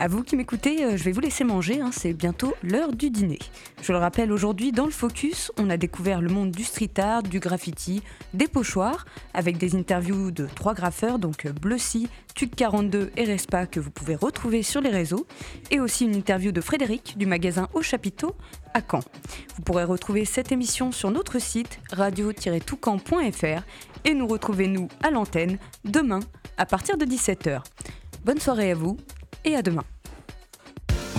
À vous qui m'écoutez, euh, je vais vous laisser manger, hein, c'est bientôt l'heure du dîner. Je le rappelle, aujourd'hui, dans le Focus, on a découvert le monde du street art, du graffiti, des pochoirs, avec des interviews de trois graffeurs, donc euh, Bleucy, TUC42 et Respa, que vous pouvez retrouver sur les réseaux, et aussi une interview de Frédéric du magasin Au Chapiteau à Caen. Vous pourrez retrouver cette émission sur notre site radio-toucan.fr et nous retrouver nous à l'antenne demain à partir de 17h. Bonne soirée à vous et à demain.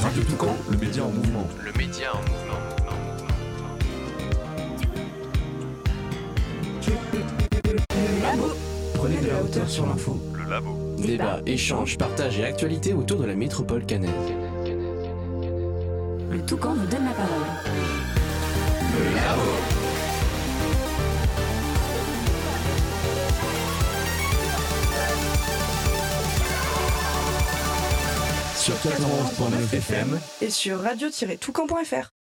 Radio Toucan, le média en mouvement. Le média en mouvement. Prenez de la hauteur sur l'info. Le labo. Débat, échange, partage et actualité autour de la métropole canaise. Le Toucan vous donne la parole. Le labo. Sur 91.9 FM Et sur radio-toucan.fr.